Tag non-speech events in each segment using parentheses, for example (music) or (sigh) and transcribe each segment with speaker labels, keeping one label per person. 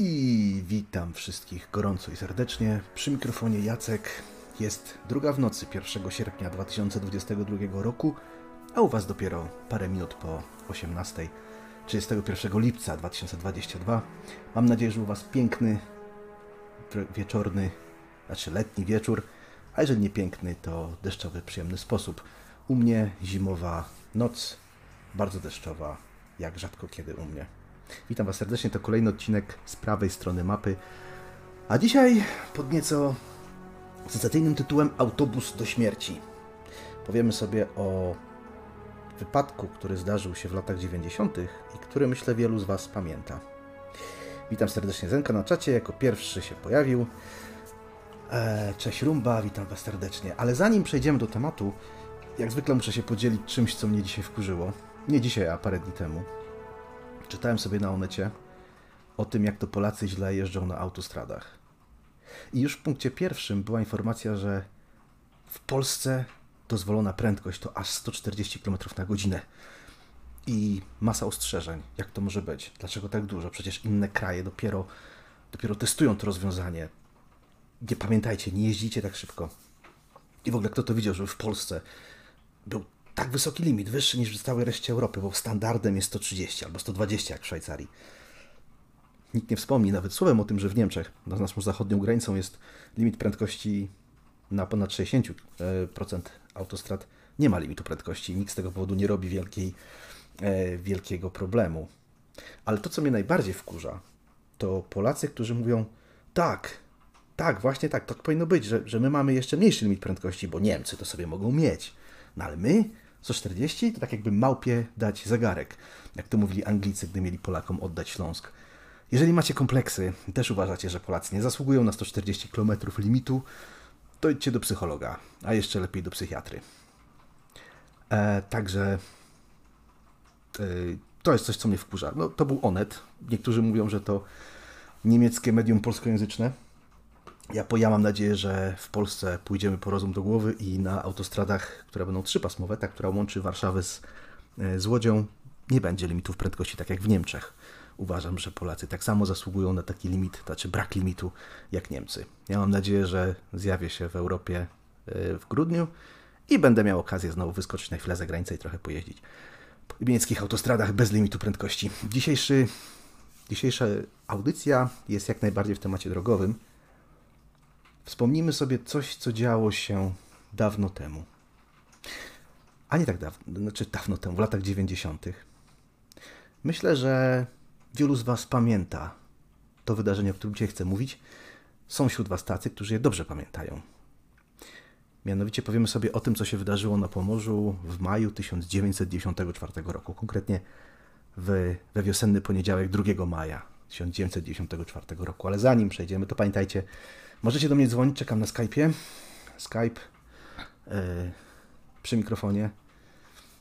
Speaker 1: I witam wszystkich gorąco i serdecznie. Przy mikrofonie Jacek. Jest druga w nocy 1 sierpnia 2022 roku, a u Was dopiero parę minut po 18. 31 lipca 2022. Mam nadzieję, że u Was piękny, wieczorny, znaczy letni wieczór, a jeżeli nie piękny, to deszczowy, przyjemny sposób. U mnie zimowa noc, bardzo deszczowa, jak rzadko kiedy u mnie. Witam Was serdecznie, to kolejny odcinek z prawej strony mapy. A dzisiaj pod nieco sensacyjnym tytułem Autobus do śmierci. Powiemy sobie o wypadku, który zdarzył się w latach 90. i który myślę wielu z Was pamięta. Witam serdecznie Zenka na czacie, jako pierwszy się pojawił. Eee, cześć Rumba, witam Was serdecznie. Ale zanim przejdziemy do tematu, jak zwykle muszę się podzielić czymś, co mnie dzisiaj wkurzyło. Nie dzisiaj, a parę dni temu. Czytałem sobie na Onecie o tym, jak to Polacy źle jeżdżą na autostradach. I już w punkcie pierwszym była informacja, że w Polsce dozwolona prędkość to aż 140 km na godzinę. I masa ostrzeżeń, jak to może być, dlaczego tak dużo, przecież inne kraje dopiero, dopiero testują to rozwiązanie. Nie pamiętajcie, nie jeździcie tak szybko. I w ogóle kto to widział, że w Polsce był tak wysoki limit, wyższy niż w całej reszcie Europy, bo standardem jest 130 albo 120 jak w Szwajcarii. Nikt nie wspomni nawet słowem o tym, że w Niemczech, na naszą zachodnią granicą, jest limit prędkości na ponad 60% autostrad. Nie ma limitu prędkości, nikt z tego powodu nie robi wielkiej, e, wielkiego problemu. Ale to, co mnie najbardziej wkurza, to Polacy, którzy mówią: tak, tak, właśnie tak, tak powinno być, że, że my mamy jeszcze mniejszy limit prędkości, bo Niemcy to sobie mogą mieć. No ale my 140 to tak jakby małpie dać zegarek, jak to mówili Anglicy, gdy mieli Polakom oddać Śląsk. Jeżeli macie kompleksy, też uważacie, że Polacy nie zasługują na 140 km limitu, to idźcie do psychologa, a jeszcze lepiej do psychiatry. E, także e, to jest coś, co mnie wkurza. No, to był Onet. Niektórzy mówią, że to niemieckie medium polskojęzyczne. Ja, ja mam nadzieję, że w Polsce pójdziemy po rozum do głowy i na autostradach, które będą trzypasmowe, ta, która łączy Warszawę z, e, z Łodzią, nie będzie limitów prędkości, tak jak w Niemczech. Uważam, że Polacy tak samo zasługują na taki limit, znaczy brak limitu, jak Niemcy. Ja mam nadzieję, że zjawię się w Europie e, w grudniu i będę miał okazję znowu wyskoczyć na chwilę za granicę i trochę pojeździć po niemieckich autostradach bez limitu prędkości. Dzisiejszy, dzisiejsza audycja jest jak najbardziej w temacie drogowym. Wspomnijmy sobie coś, co działo się dawno temu. A nie tak dawno, znaczy dawno temu, w latach 90. Myślę, że wielu z Was pamięta to wydarzenie, o którym dzisiaj chcę mówić. Są wśród Was tacy, którzy je dobrze pamiętają. Mianowicie powiemy sobie o tym, co się wydarzyło na Pomorzu w maju 1994 roku, konkretnie w, we wiosenny poniedziałek 2 maja 1994 roku. Ale zanim przejdziemy, to pamiętajcie, Możecie do mnie dzwonić, czekam na Skype'ie. Skype yy, przy mikrofonie.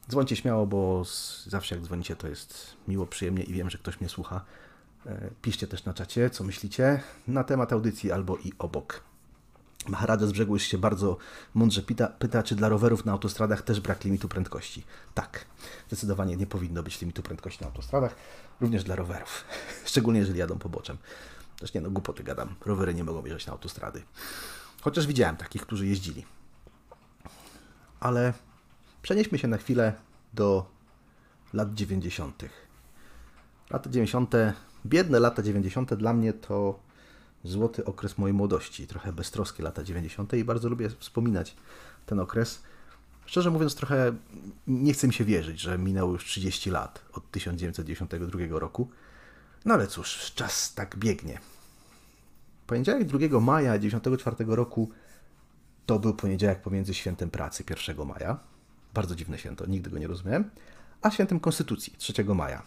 Speaker 1: Dzwońcie śmiało, bo zawsze jak dzwonicie, to jest miło, przyjemnie i wiem, że ktoś mnie słucha. Yy, piszcie też na czacie, co myślicie na temat audycji albo i obok. Maharada z brzegu się bardzo mądrze pyta, pyta, czy dla rowerów na autostradach też brak limitu prędkości. Tak, zdecydowanie nie powinno być limitu prędkości na autostradach, również dla rowerów, (laughs) szczególnie jeżeli jadą poboczem. Też nie, no głupoty gadam. Rowery nie mogą wjeżdżać na autostrady. Chociaż widziałem takich, którzy jeździli. Ale przenieśmy się na chwilę do lat 90. Lata 90., biedne lata 90. dla mnie to złoty okres mojej młodości. Trochę beztroskie lata 90. i bardzo lubię wspominać ten okres. Szczerze mówiąc, trochę nie chcę mi się wierzyć, że minęło już 30 lat od 1992 roku. No ale cóż, czas tak biegnie. Poniedziałek 2 maja 1994 roku to był poniedziałek pomiędzy świętem pracy 1 maja. Bardzo dziwne święto, nigdy go nie rozumiałem. A świętem Konstytucji 3 maja.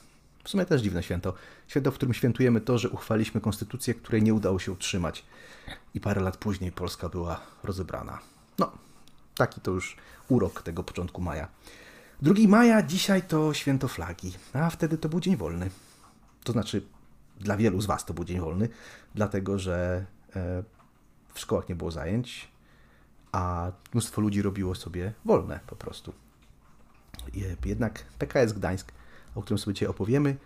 Speaker 1: W sumie też dziwne święto. Święto, w którym świętujemy to, że uchwaliśmy konstytucję, której nie udało się utrzymać. I parę lat później Polska była rozebrana. No, taki to już urok tego początku maja. 2 maja dzisiaj to święto flagi, a wtedy to był dzień wolny. To znaczy, dla wielu z Was to był dzień wolny, dlatego że e, w szkołach nie było zajęć, a mnóstwo ludzi robiło sobie wolne po prostu. Jednak PKS Gdańsk, o którym sobie dzisiaj opowiemy,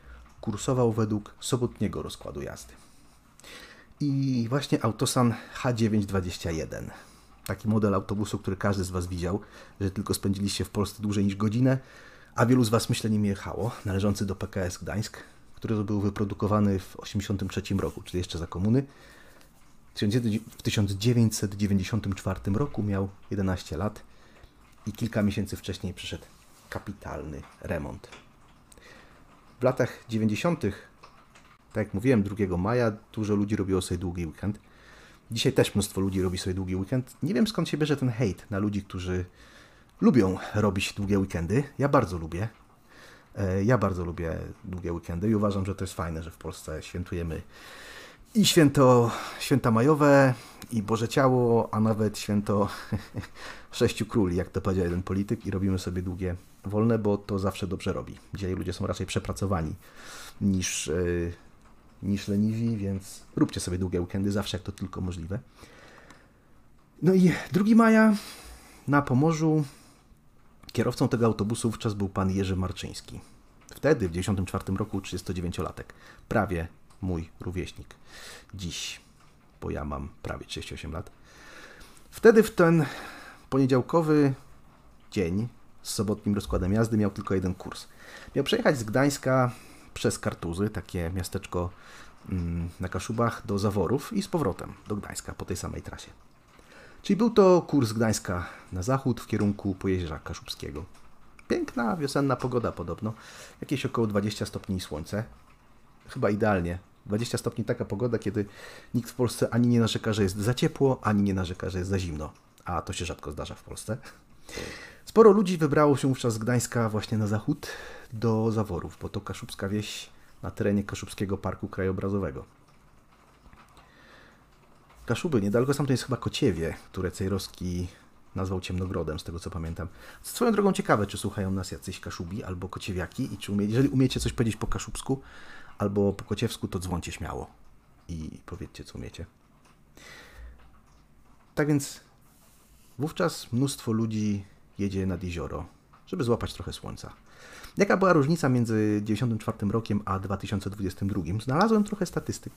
Speaker 1: kursował według sobotniego rozkładu jazdy. I właśnie Autosan H921. Taki model autobusu, który każdy z Was widział, że tylko spędziliście w Polsce dłużej niż godzinę, a wielu z Was myślę nim jechało, należący do PKS Gdańsk, który był wyprodukowany w 1983 roku, czyli jeszcze za komuny. W 1994 roku miał 11 lat i kilka miesięcy wcześniej przyszedł kapitalny remont. W latach 90., tak jak mówiłem, 2 maja dużo ludzi robiło sobie długi weekend. Dzisiaj też mnóstwo ludzi robi sobie długi weekend. Nie wiem skąd się bierze ten hejt na ludzi, którzy lubią robić długie weekendy. Ja bardzo lubię. E, ja bardzo lubię długie weekendy i uważam, że to jest fajne, że w Polsce świętujemy i święto, święta majowe, i Boże Ciało, a nawet święto (laughs) Sześciu Króli, jak to powiedział jeden polityk, i robimy sobie długie wolne, bo to zawsze dobrze robi. Dzisiaj ludzie są raczej przepracowani niż, yy, niż leniwi, więc róbcie sobie długie weekendy zawsze, jak to tylko możliwe. No i 2 maja na Pomorzu kierowcą tego autobusu wówczas był pan Jerzy Marczyński. Wtedy, w 1994 roku, 39-latek. Prawie mój rówieśnik. Dziś, bo ja mam prawie 38 lat. Wtedy w ten poniedziałkowy dzień z sobotnim rozkładem jazdy miał tylko jeden kurs. Miał przejechać z Gdańska przez Kartuzy, takie miasteczko mm, na Kaszubach, do Zaworów i z powrotem do Gdańska po tej samej trasie. Czyli był to kurs Gdańska na zachód w kierunku Pojezierza Kaszubskiego. Piękna wiosenna pogoda podobno, jakieś około 20 stopni słońce. Chyba idealnie 20 stopni taka pogoda, kiedy nikt w Polsce ani nie narzeka, że jest za ciepło, ani nie narzeka, że jest za zimno. A to się rzadko zdarza w Polsce. Sporo ludzi wybrało się wówczas z Gdańska właśnie na zachód do Zaworów, bo to kaszubska wieś na terenie Kaszubskiego Parku Krajobrazowego. Kaszuby, niedaleko sam to jest chyba Kociewie, które Cejrowski nazwał Ciemnogrodem, z tego co pamiętam. Swoją drogą ciekawe, czy słuchają nas jacyś Kaszubi albo Kociewiaki i czy umie, jeżeli umiecie coś powiedzieć po kaszubsku, albo po kociewsku, to dzwoncie śmiało i powiedzcie, co umiecie. Tak więc wówczas mnóstwo ludzi jedzie nad jezioro, żeby złapać trochę słońca. Jaka była różnica między 1994 rokiem a 2022? Znalazłem trochę statystyk.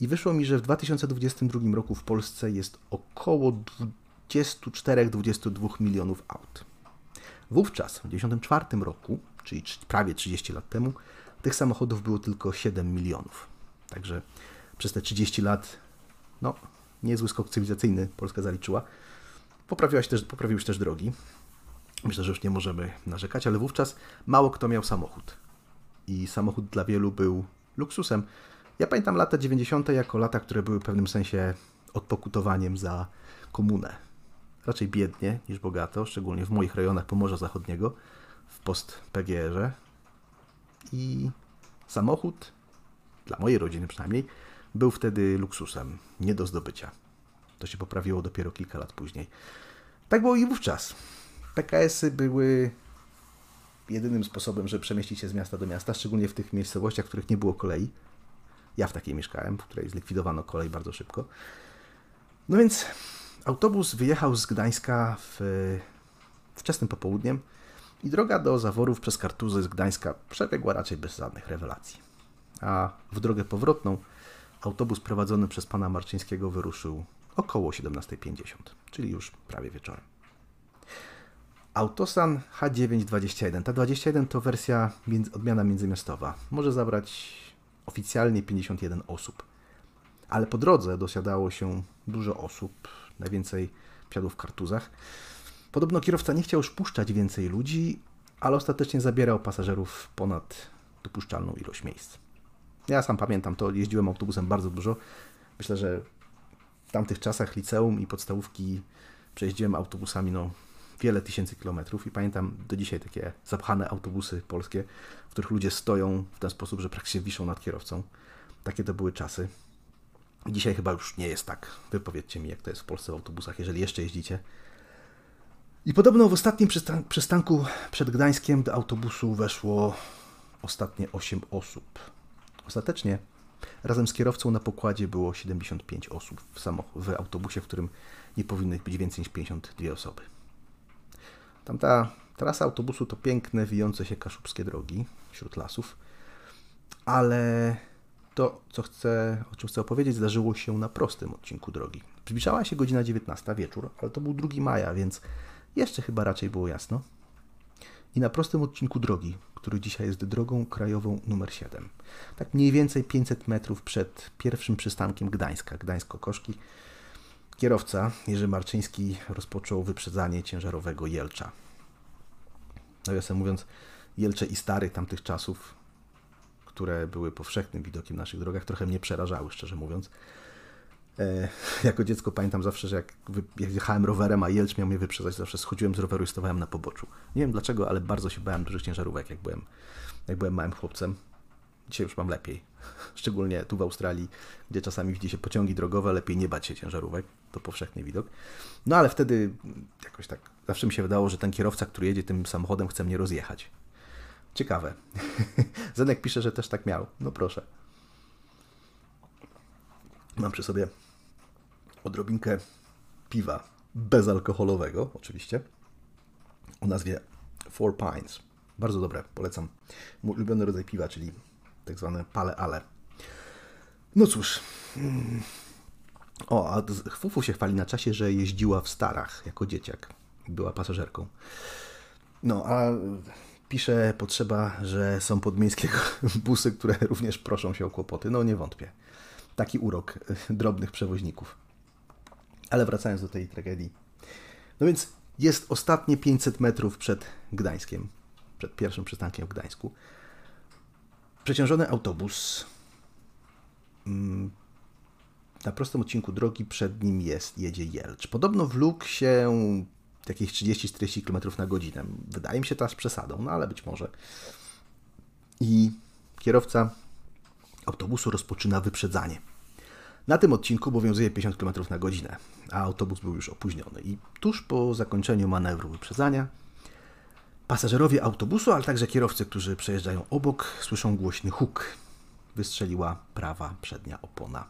Speaker 1: I wyszło mi, że w 2022 roku w Polsce jest około 24-22 milionów aut. Wówczas, w 1994 roku, czyli prawie 30 lat temu, tych samochodów było tylko 7 milionów. Także przez te 30 lat, no, niezły skok cywilizacyjny Polska zaliczyła. Poprawiła się też, poprawiły się też drogi. Myślę, że już nie możemy narzekać, ale wówczas mało kto miał samochód. I samochód dla wielu był luksusem. Ja pamiętam lata 90. jako lata, które były w pewnym sensie odpokutowaniem za komunę. Raczej biednie niż bogato, szczególnie w moich rejonach Pomorza Zachodniego, w post-PGR-ze, i samochód, dla mojej rodziny przynajmniej, był wtedy luksusem, nie do zdobycia. To się poprawiło dopiero kilka lat później. Tak było i wówczas. PKS-y były jedynym sposobem, żeby przemieścić się z miasta do miasta, szczególnie w tych miejscowościach, w których nie było kolei. Ja w takiej mieszkałem, w której zlikwidowano kolej bardzo szybko. No więc autobus wyjechał z Gdańska w wczesnym popołudniem i droga do Zaworów przez Kartuzy z Gdańska przebiegła raczej bez żadnych rewelacji. A w drogę powrotną autobus prowadzony przez pana Marczyńskiego wyruszył około 17.50, czyli już prawie wieczorem. Autosan H921. Ta 21 to wersja odmiana międzymiastowa. Może zabrać oficjalnie 51 osób. Ale po drodze dosiadało się dużo osób, najwięcej wsiadło w kartuzach. Podobno kierowca nie chciał już puszczać więcej ludzi, ale ostatecznie zabierał pasażerów ponad dopuszczalną ilość miejsc. Ja sam pamiętam to, jeździłem autobusem bardzo dużo. Myślę, że w tamtych czasach liceum i podstawówki przejeździłem autobusami no, wiele tysięcy kilometrów i pamiętam do dzisiaj takie zapchane autobusy polskie, w których ludzie stoją w ten sposób, że praktycznie wiszą nad kierowcą. Takie to były czasy. Dzisiaj chyba już nie jest tak. Wypowiedzcie mi, jak to jest w Polsce w autobusach, jeżeli jeszcze jeździcie. I podobno w ostatnim przystanku przed Gdańskiem do autobusu weszło ostatnie 8 osób. Ostatecznie razem z kierowcą na pokładzie było 75 osób w, w autobusie, w którym nie powinny być więcej niż 52 osoby. Tamta trasa autobusu to piękne, wijące się kaszubskie drogi wśród lasów, ale to, co chcę, o czym chcę opowiedzieć, zdarzyło się na prostym odcinku drogi. Zbliżała się godzina 19 wieczór, ale to był 2 maja, więc jeszcze chyba raczej było jasno. I na prostym odcinku drogi, który dzisiaj jest drogą krajową numer 7, tak mniej więcej 500 metrów przed pierwszym przystankiem Gdańska, Gdańsko-Koszki, kierowca Jerzy Marczyński rozpoczął wyprzedzanie ciężarowego Jelcza. Nawiasem mówiąc, Jelcze i Stary tamtych czasów, które były powszechnym widokiem na naszych drogach, trochę mnie przerażały, szczerze mówiąc. E, jako dziecko pamiętam zawsze, że jak, jak jechałem rowerem, a Jelcz miał mnie wyprzedzać, zawsze schodziłem z roweru i stawałem na poboczu. Nie wiem dlaczego, ale bardzo się bałem dużych ciężarówek, jak byłem, jak byłem małym chłopcem. Dzisiaj już mam lepiej. Szczególnie tu w Australii, gdzie czasami widzi się pociągi drogowe, lepiej nie bać się ciężarówek. To powszechny widok. No ale wtedy jakoś tak zawsze mi się wydało, że ten kierowca, który jedzie tym samochodem, chce mnie rozjechać. Ciekawe. (laughs) Zenek pisze, że też tak miał. No proszę. Mam przy sobie odrobinkę piwa bezalkoholowego, oczywiście, o nazwie Four Pines. Bardzo dobre, polecam. Mój ulubiony rodzaj piwa, czyli tak zwane pale ale. No cóż. O, a Fufu się chwali na czasie, że jeździła w Starach jako dzieciak. Była pasażerką. No, a pisze potrzeba, że są podmiejskie (laughs) busy, które również proszą się o kłopoty. No nie wątpię. Taki urok drobnych przewoźników. Ale wracając do tej tragedii. No więc jest ostatnie 500 metrów przed Gdańskiem, przed pierwszym przystankiem w Gdańsku. Przeciążony autobus. Mm, na prostym odcinku drogi przed nim jest, jedzie Jelcz. Podobno wlókł się jakieś 30-40 km na godzinę. Wydaje mi się to aż przesadą, no ale być może. I kierowca autobusu rozpoczyna wyprzedzanie. Na tym odcinku obowiązuje 50 km na godzinę, a autobus był już opóźniony. I tuż po zakończeniu manewru wyprzedzania pasażerowie autobusu, ale także kierowcy, którzy przejeżdżają obok, słyszą głośny huk. Wystrzeliła prawa przednia opona.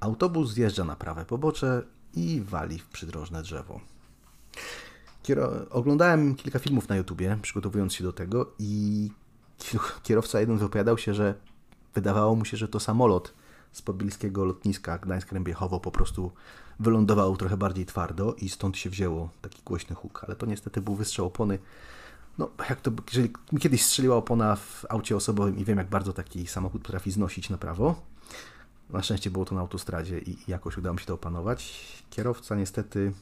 Speaker 1: Autobus zjeżdża na prawe pobocze i wali w przydrożne drzewo. Kiero... Oglądałem kilka filmów na YouTubie, przygotowując się do tego i kierowca jeden wypowiadał się, że wydawało mu się, że to samolot z pobliskiego lotniska Gdańsk-Rębiechowo po prostu wylądował trochę bardziej twardo i stąd się wzięło taki głośny huk, ale to niestety był wystrzał opony. No, jak to, jeżeli kiedyś strzeliła opona w aucie osobowym i wiem, jak bardzo taki samochód potrafi znosić na prawo. Na szczęście było to na autostradzie i jakoś udało mi się to opanować. Kierowca niestety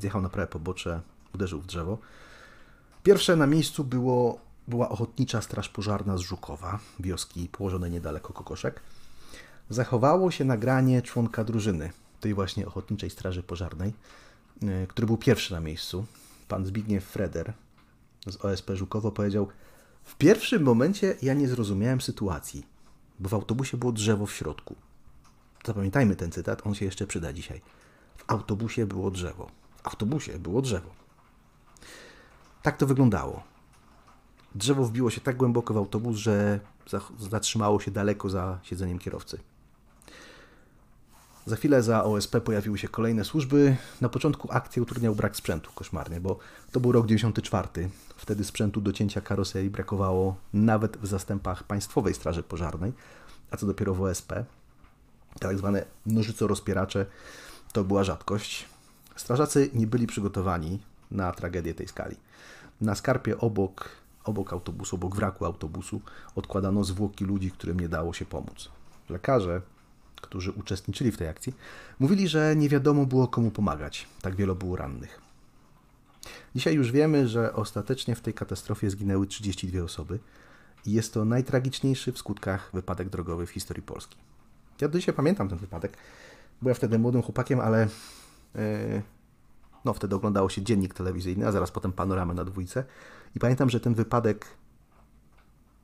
Speaker 1: zjechał na prawe pobocze, uderzył w drzewo. Pierwsze na miejscu było, była Ochotnicza Straż Pożarna z Żukowa, wioski położonej niedaleko Kokoszek. Zachowało się nagranie członka drużyny, tej właśnie Ochotniczej Straży Pożarnej, e, który był pierwszy na miejscu. Pan Zbigniew Freder z OSP Żukowo powiedział: W pierwszym momencie ja nie zrozumiałem sytuacji, bo w autobusie było drzewo w środku. Zapamiętajmy ten cytat, on się jeszcze przyda dzisiaj. W autobusie było drzewo autobusie było drzewo. Tak to wyglądało. Drzewo wbiło się tak głęboko w autobus, że zatrzymało się daleko za siedzeniem kierowcy. Za chwilę za OSP pojawiły się kolejne służby. Na początku akcji utrudniał brak sprzętu, koszmarnie, bo to był rok 94. Wtedy sprzętu do cięcia karoserii brakowało nawet w zastępach Państwowej Straży Pożarnej, a co dopiero w OSP. Tak zwane nożyco-rozpieracze to była rzadkość. Strażacy nie byli przygotowani na tragedię tej skali. Na skarpie obok, obok autobusu, obok wraku autobusu odkładano zwłoki ludzi, którym nie dało się pomóc. Lekarze, którzy uczestniczyli w tej akcji, mówili, że nie wiadomo było komu pomagać. Tak wielu było rannych. Dzisiaj już wiemy, że ostatecznie w tej katastrofie zginęły 32 osoby i jest to najtragiczniejszy w skutkach wypadek drogowy w historii Polski. Ja do dzisiaj pamiętam ten wypadek. Byłem wtedy młodym chłopakiem, ale E, no wtedy oglądało się dziennik telewizyjny, a zaraz potem panoramę na dwójce. I pamiętam, że ten wypadek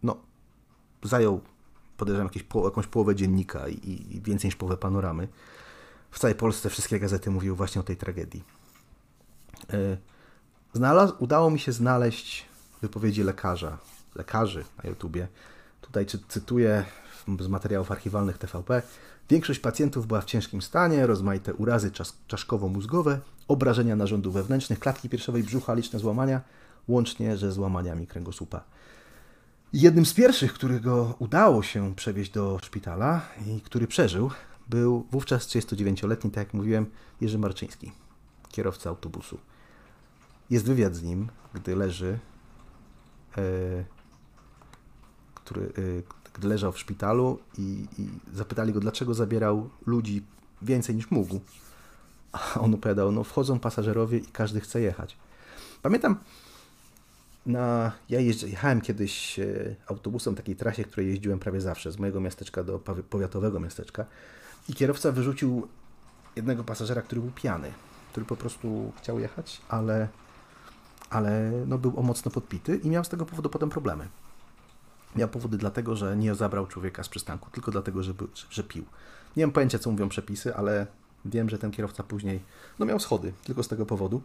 Speaker 1: no, zajął, podejrzewam, jakieś, jakąś połowę dziennika i, i więcej niż połowę panoramy. W całej Polsce wszystkie gazety mówiły właśnie o tej tragedii. E, znalazł, udało mi się znaleźć wypowiedzi lekarza, lekarzy na YouTubie. Tutaj cytuję z materiałów archiwalnych TVP. Większość pacjentów była w ciężkim stanie, rozmaite urazy czaszkowo-mózgowe, obrażenia narządów wewnętrznych, klatki piersiowej, brzucha, liczne złamania, łącznie ze złamaniami kręgosłupa. Jednym z pierwszych, którego udało się przewieźć do szpitala i który przeżył, był wówczas 39-letni, tak jak mówiłem, Jerzy Marczyński, kierowca autobusu. Jest wywiad z nim, gdy leży, e, który, e, gdy leżał w szpitalu i, i zapytali go, dlaczego zabierał ludzi więcej niż mógł. A on opowiadał, no wchodzą pasażerowie i każdy chce jechać. Pamiętam, na, ja jeżdżę, jechałem kiedyś e, autobusem takiej trasie, której jeździłem prawie zawsze, z mojego miasteczka do powiatowego miasteczka i kierowca wyrzucił jednego pasażera, który był pijany, który po prostu chciał jechać, ale, ale no był mocno podpity i miał z tego powodu potem problemy. Miał powody dlatego, że nie zabrał człowieka z przystanku, tylko dlatego, że, że pił. Nie mam pojęcia, co mówią przepisy, ale wiem, że ten kierowca później no miał schody, tylko z tego powodu.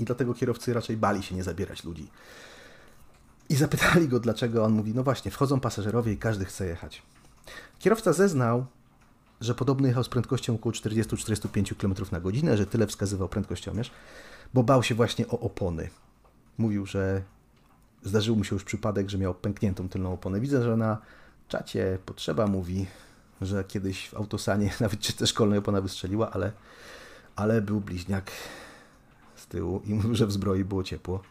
Speaker 1: I dlatego kierowcy raczej bali się nie zabierać ludzi. I zapytali go, dlaczego on mówi: No właśnie, wchodzą pasażerowie i każdy chce jechać. Kierowca zeznał, że podobno jechał z prędkością około 40-45 km na godzinę, że tyle wskazywał prędkościomierz, bo bał się właśnie o opony. Mówił, że zdarzył mu się już przypadek, że miał pękniętą tylną oponę. Widzę, że na czacie potrzeba mówi, że kiedyś w autosanie (laughs) nawet czyste szkolnej opona wystrzeliła, ale, ale był bliźniak tyłu i mówił, że w zbroi było ciepło.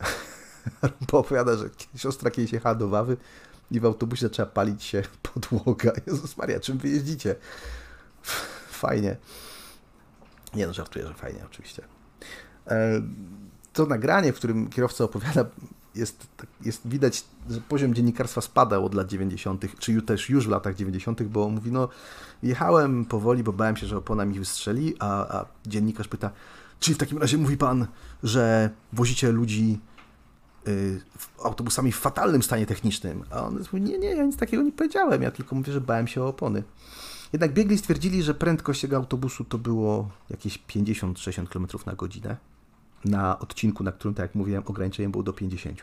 Speaker 1: (laughs) Bo opowiada, że siostra kiedyś jechała do Wawy i w autobusie zaczęła palić się (laughs) podłoga. Jezus Maria, czym wy jeździcie? (laughs) Fajnie. Nie no, żartuję, że fajnie oczywiście. E, to nagranie, w którym kierowca opowiada, jest, jest widać, że poziom dziennikarstwa spadał od lat 90., czy też już w latach 90., bo mówi, no jechałem powoli, bo bałem się, że opona mi wystrzeli, a, a dziennikarz pyta, czy w takim razie mówi pan, że wozicie ludzi y, autobusami w fatalnym stanie technicznym? A on mówi, nie, nie, ja nic takiego nie powiedziałem, ja tylko mówię, że bałem się o opony. Jednak biegli stwierdzili, że prędkość tego autobusu to było jakieś 50-60 km na godzinę. Na odcinku, na którym, tak jak mówiłem, ograniczenie było do 50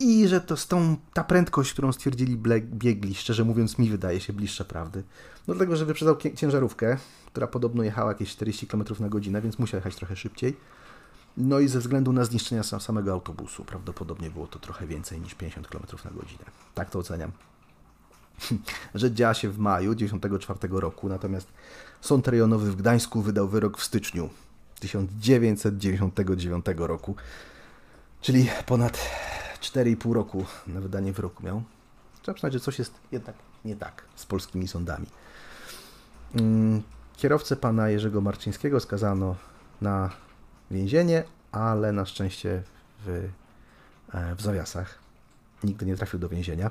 Speaker 1: i że to z tą, ta prędkość, którą stwierdzili biegli, szczerze mówiąc mi wydaje się bliższa prawdy. No dlatego, że wyprzedzał ciężarówkę, która podobno jechała jakieś 40 km na godzinę, więc musiał jechać trochę szybciej. No i ze względu na zniszczenia samego autobusu, prawdopodobnie było to trochę więcej niż 50 km na godzinę. Tak to oceniam. (laughs) Rzecz działa się w maju 1994 roku, natomiast Sąd Rejonowy w Gdańsku wydał wyrok w styczniu 1999 roku, czyli ponad 4,5 roku na wydanie wyroku miał. Trzeba przyznać, że coś jest jednak nie tak z polskimi sądami. Mm, kierowcę pana Jerzego Marczyńskiego skazano na więzienie, ale na szczęście w, e, w zawiasach. Nigdy nie trafił do więzienia.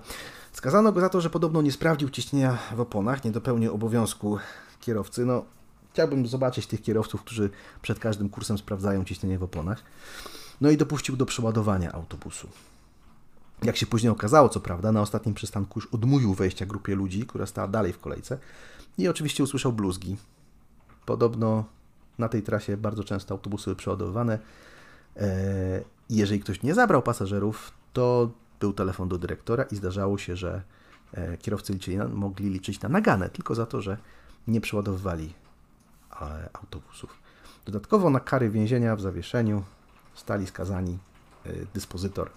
Speaker 1: Skazano go za to, że podobno nie sprawdził ciśnienia w oponach, nie dopełnił obowiązku kierowcy. No, chciałbym zobaczyć tych kierowców, którzy przed każdym kursem sprawdzają ciśnienie w oponach. No i dopuścił do przeładowania autobusu. Jak się później okazało, co prawda, na ostatnim przystanku już odmówił wejścia grupie ludzi, która stała dalej w kolejce i oczywiście usłyszał bluzgi. Podobno na tej trasie bardzo często autobusy były przeładowywane. E, jeżeli ktoś nie zabrał pasażerów, to był telefon do dyrektora i zdarzało się, że e, kierowcy liczyli, mogli liczyć na naganę tylko za to, że nie przeładowywali e, autobusów. Dodatkowo na kary więzienia w zawieszeniu stali skazani dyspozytor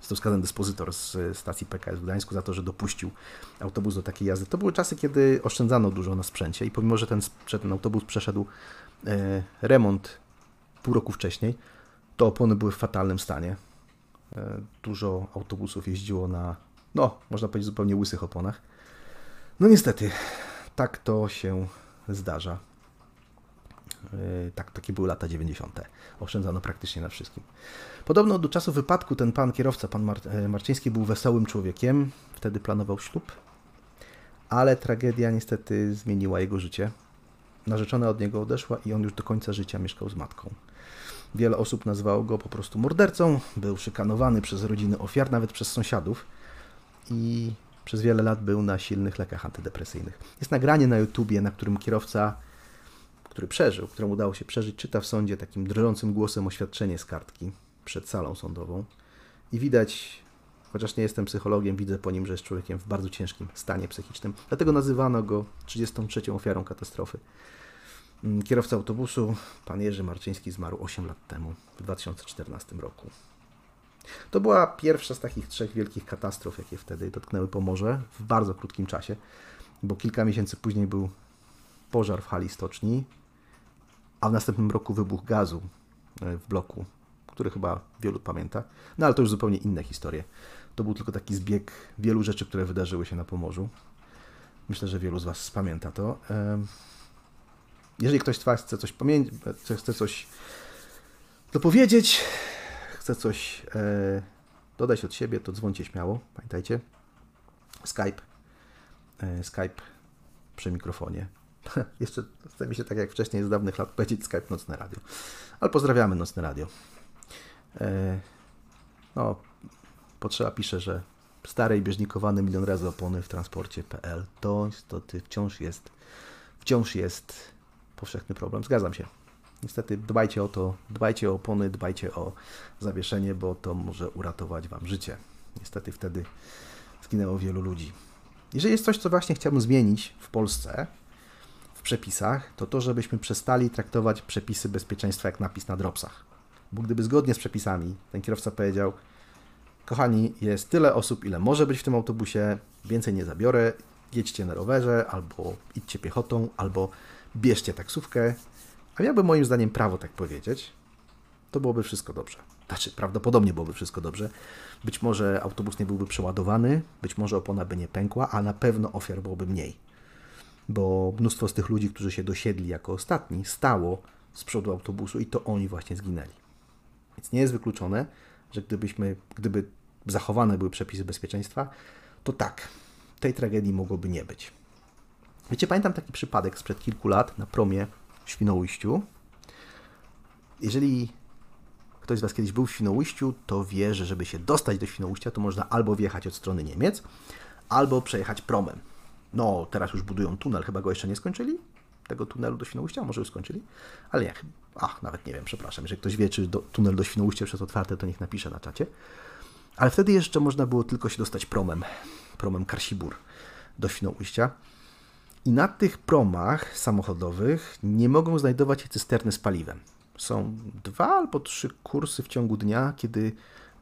Speaker 1: Został skazany dyspozytor z stacji PKS w Gdańsku za to, że dopuścił autobus do takiej jazdy. To były czasy, kiedy oszczędzano dużo na sprzęcie i pomimo, że ten, że ten autobus przeszedł e, remont pół roku wcześniej, to opony były w fatalnym stanie. E, dużo autobusów jeździło na, no, można powiedzieć, zupełnie łysych oponach. No niestety, tak to się zdarza. E, tak, takie były lata 90. Oszczędzano praktycznie na wszystkim. Podobno do czasu wypadku ten pan kierowca, pan Mar e, Marczyński, był wesołym człowiekiem. Wtedy planował ślub, ale tragedia niestety zmieniła jego życie. Narzeczona od niego odeszła i on już do końca życia mieszkał z matką. Wiele osób nazywało go po prostu mordercą. Był szykanowany przez rodziny ofiar, nawet przez sąsiadów. I przez wiele lat był na silnych lekach antydepresyjnych. Jest nagranie na YouTubie, na którym kierowca który przeżył, któremu udało się przeżyć, czyta w sądzie takim drżącym głosem oświadczenie z kartki przed salą sądową. I widać, chociaż nie jestem psychologiem, widzę po nim, że jest człowiekiem w bardzo ciężkim stanie psychicznym. Dlatego nazywano go 33. ofiarą katastrofy. Mm, kierowca autobusu, pan Jerzy Marczyński, zmarł 8 lat temu, w 2014 roku. To była pierwsza z takich trzech wielkich katastrof, jakie wtedy dotknęły Pomorze w bardzo krótkim czasie, bo kilka miesięcy później był pożar w hali stoczni, a w następnym roku wybuch gazu e, w bloku, który chyba wielu pamięta. No ale to już zupełnie inne historie. To był tylko taki zbieg wielu rzeczy, które wydarzyły się na Pomorzu. Myślę, że wielu z Was pamięta to. Jeżeli ktoś z Was chce coś pamiętać, chce coś dopowiedzieć, chce coś e, dodać od siebie, to dzwońcie śmiało. Pamiętajcie. Skype. E, Skype przy mikrofonie. (laughs) Jeszcze chce mi się tak jak wcześniej z dawnych lat powiedzieć Skype Nocne Radio. Ale pozdrawiamy Nocne Radio. E, no, Potrzeba pisze, że stare i bieżnikowane milion razy opony w transporcie.pl to istoty wciąż jest, wciąż jest powszechny problem. Zgadzam się. Niestety dbajcie o to, dbajcie o opony, dbajcie o zawieszenie, bo to może uratować Wam życie. Niestety wtedy zginęło wielu ludzi. Jeżeli jest coś, co właśnie chciałbym zmienić w Polsce, w przepisach, to to, żebyśmy przestali traktować przepisy bezpieczeństwa jak napis na dropsach. Bo gdyby zgodnie z przepisami ten kierowca powiedział, kochani, jest tyle osób, ile może być w tym autobusie, więcej nie zabiorę, jedźcie na rowerze, albo idźcie piechotą, albo bierzcie taksówkę, a miałby moim zdaniem prawo tak powiedzieć, to byłoby wszystko dobrze. Znaczy, prawdopodobnie byłoby wszystko dobrze. Być może autobus nie byłby przeładowany, być może opona by nie pękła, a na pewno ofiar byłoby mniej. Bo mnóstwo z tych ludzi, którzy się dosiedli jako ostatni, stało z przodu autobusu i to oni właśnie zginęli. Więc nie jest wykluczone, że gdybyśmy, gdyby zachowane były przepisy bezpieczeństwa, to tak, tej tragedii mogłoby nie być. Wiecie, pamiętam taki przypadek sprzed kilku lat na promie w Świnoujściu. Jeżeli ktoś z Was kiedyś był w Świnoujściu, to wie, że żeby się dostać do Świnoujścia, to można albo wjechać od strony Niemiec, albo przejechać promem. No, teraz już budują tunel, chyba go jeszcze nie skończyli, tego tunelu do Świnoujścia, może już skończyli, ale nie, ach, nawet nie wiem, przepraszam, jeżeli ktoś wie, czy do, tunel do Świnoujścia już jest otwarty, to niech napisze na czacie. Ale wtedy jeszcze można było tylko się dostać promem, promem Karsibur do Świnoujścia. I na tych promach samochodowych nie mogą znajdować się cysterny z paliwem. Są dwa albo trzy kursy w ciągu dnia, kiedy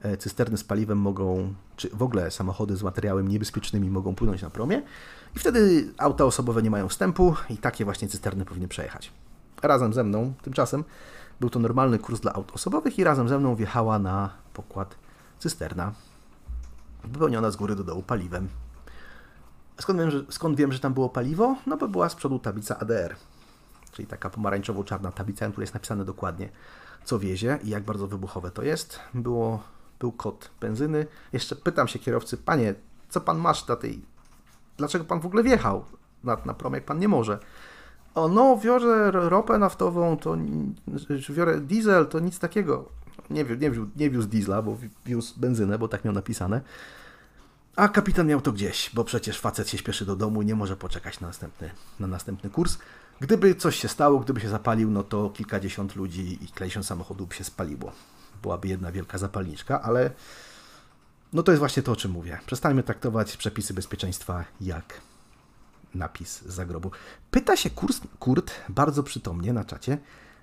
Speaker 1: e, cysterny z paliwem mogą, czy w ogóle samochody z materiałem niebezpiecznymi mogą płynąć na promie i wtedy auta osobowe nie mają wstępu i takie właśnie cysterny powinny przejechać. Razem ze mną, tymczasem, był to normalny kurs dla aut osobowych i razem ze mną wjechała na pokład cysterna wypełniona z góry do dołu paliwem. Skąd wiem, że, skąd wiem, że tam było paliwo? No bo była z przodu tablica ADR, czyli taka pomarańczowo-czarna tablica, na której jest napisane dokładnie, co wiezie i jak bardzo wybuchowe to jest. Było, był kod benzyny. Jeszcze pytam się kierowcy, panie, co pan masz na tej... Dlaczego pan w ogóle wjechał na, na prom, jak pan nie może? O, no, wiozę ropę naftową, to biorę diesel, to nic takiego nie, nie, nie wiózł diesla, bo wiózł benzynę, bo tak miał napisane. A kapitan miał to gdzieś, bo przecież facet się śpieszy do domu i nie może poczekać na następny, na następny kurs. Gdyby coś się stało, gdyby się zapalił, no to kilkadziesiąt ludzi i kilkadziesiąt samochodów by się spaliło. Byłaby jedna wielka zapalniczka, ale no to jest właśnie to, o czym mówię. Przestańmy traktować przepisy bezpieczeństwa jak napis z zagrobu. Pyta się Kurt, Kurt bardzo przytomnie na czacie,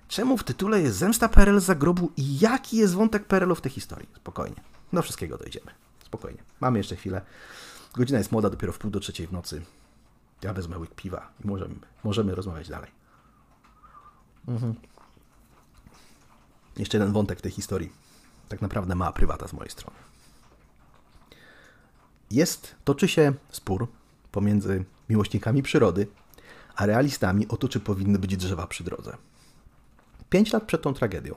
Speaker 1: Czemu w tytule jest zemsta PRL za grobu i jaki jest wątek PRL w tej historii? Spokojnie. Do wszystkiego dojdziemy. Spokojnie. Mamy jeszcze chwilę. Godzina jest młoda, dopiero w pół do trzeciej w nocy. Ja wezmę łyk piwa i możemy, możemy rozmawiać dalej. Mhm. Jeszcze jeden wątek w tej historii. Tak naprawdę ma prywata z mojej strony. Jest, toczy się spór pomiędzy miłośnikami przyrody, a realistami o to, czy powinny być drzewa przy drodze. 5 lat przed tą tragedią.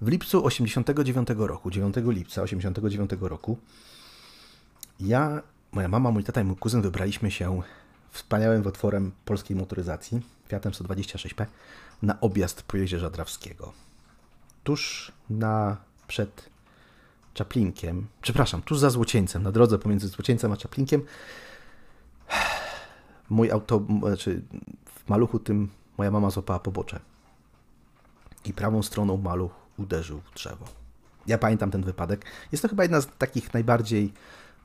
Speaker 1: W lipcu 89 roku, 9 lipca 89 roku, ja, moja mama, mój tata i mój kuzyn wybraliśmy się wspaniałym otworem polskiej motoryzacji, Fiatem 126P, na objazd po jeziorze Drawskiego. Tuż na, przed Czaplinkiem, przepraszam, tuż za Złocieńcem, na drodze pomiędzy Złocieńcem a Czaplinkiem, mój auto, znaczy w maluchu tym moja mama złapała pobocze i prawą stroną maluch uderzył w drzewo. Ja pamiętam ten wypadek. Jest to chyba jedna z takich najbardziej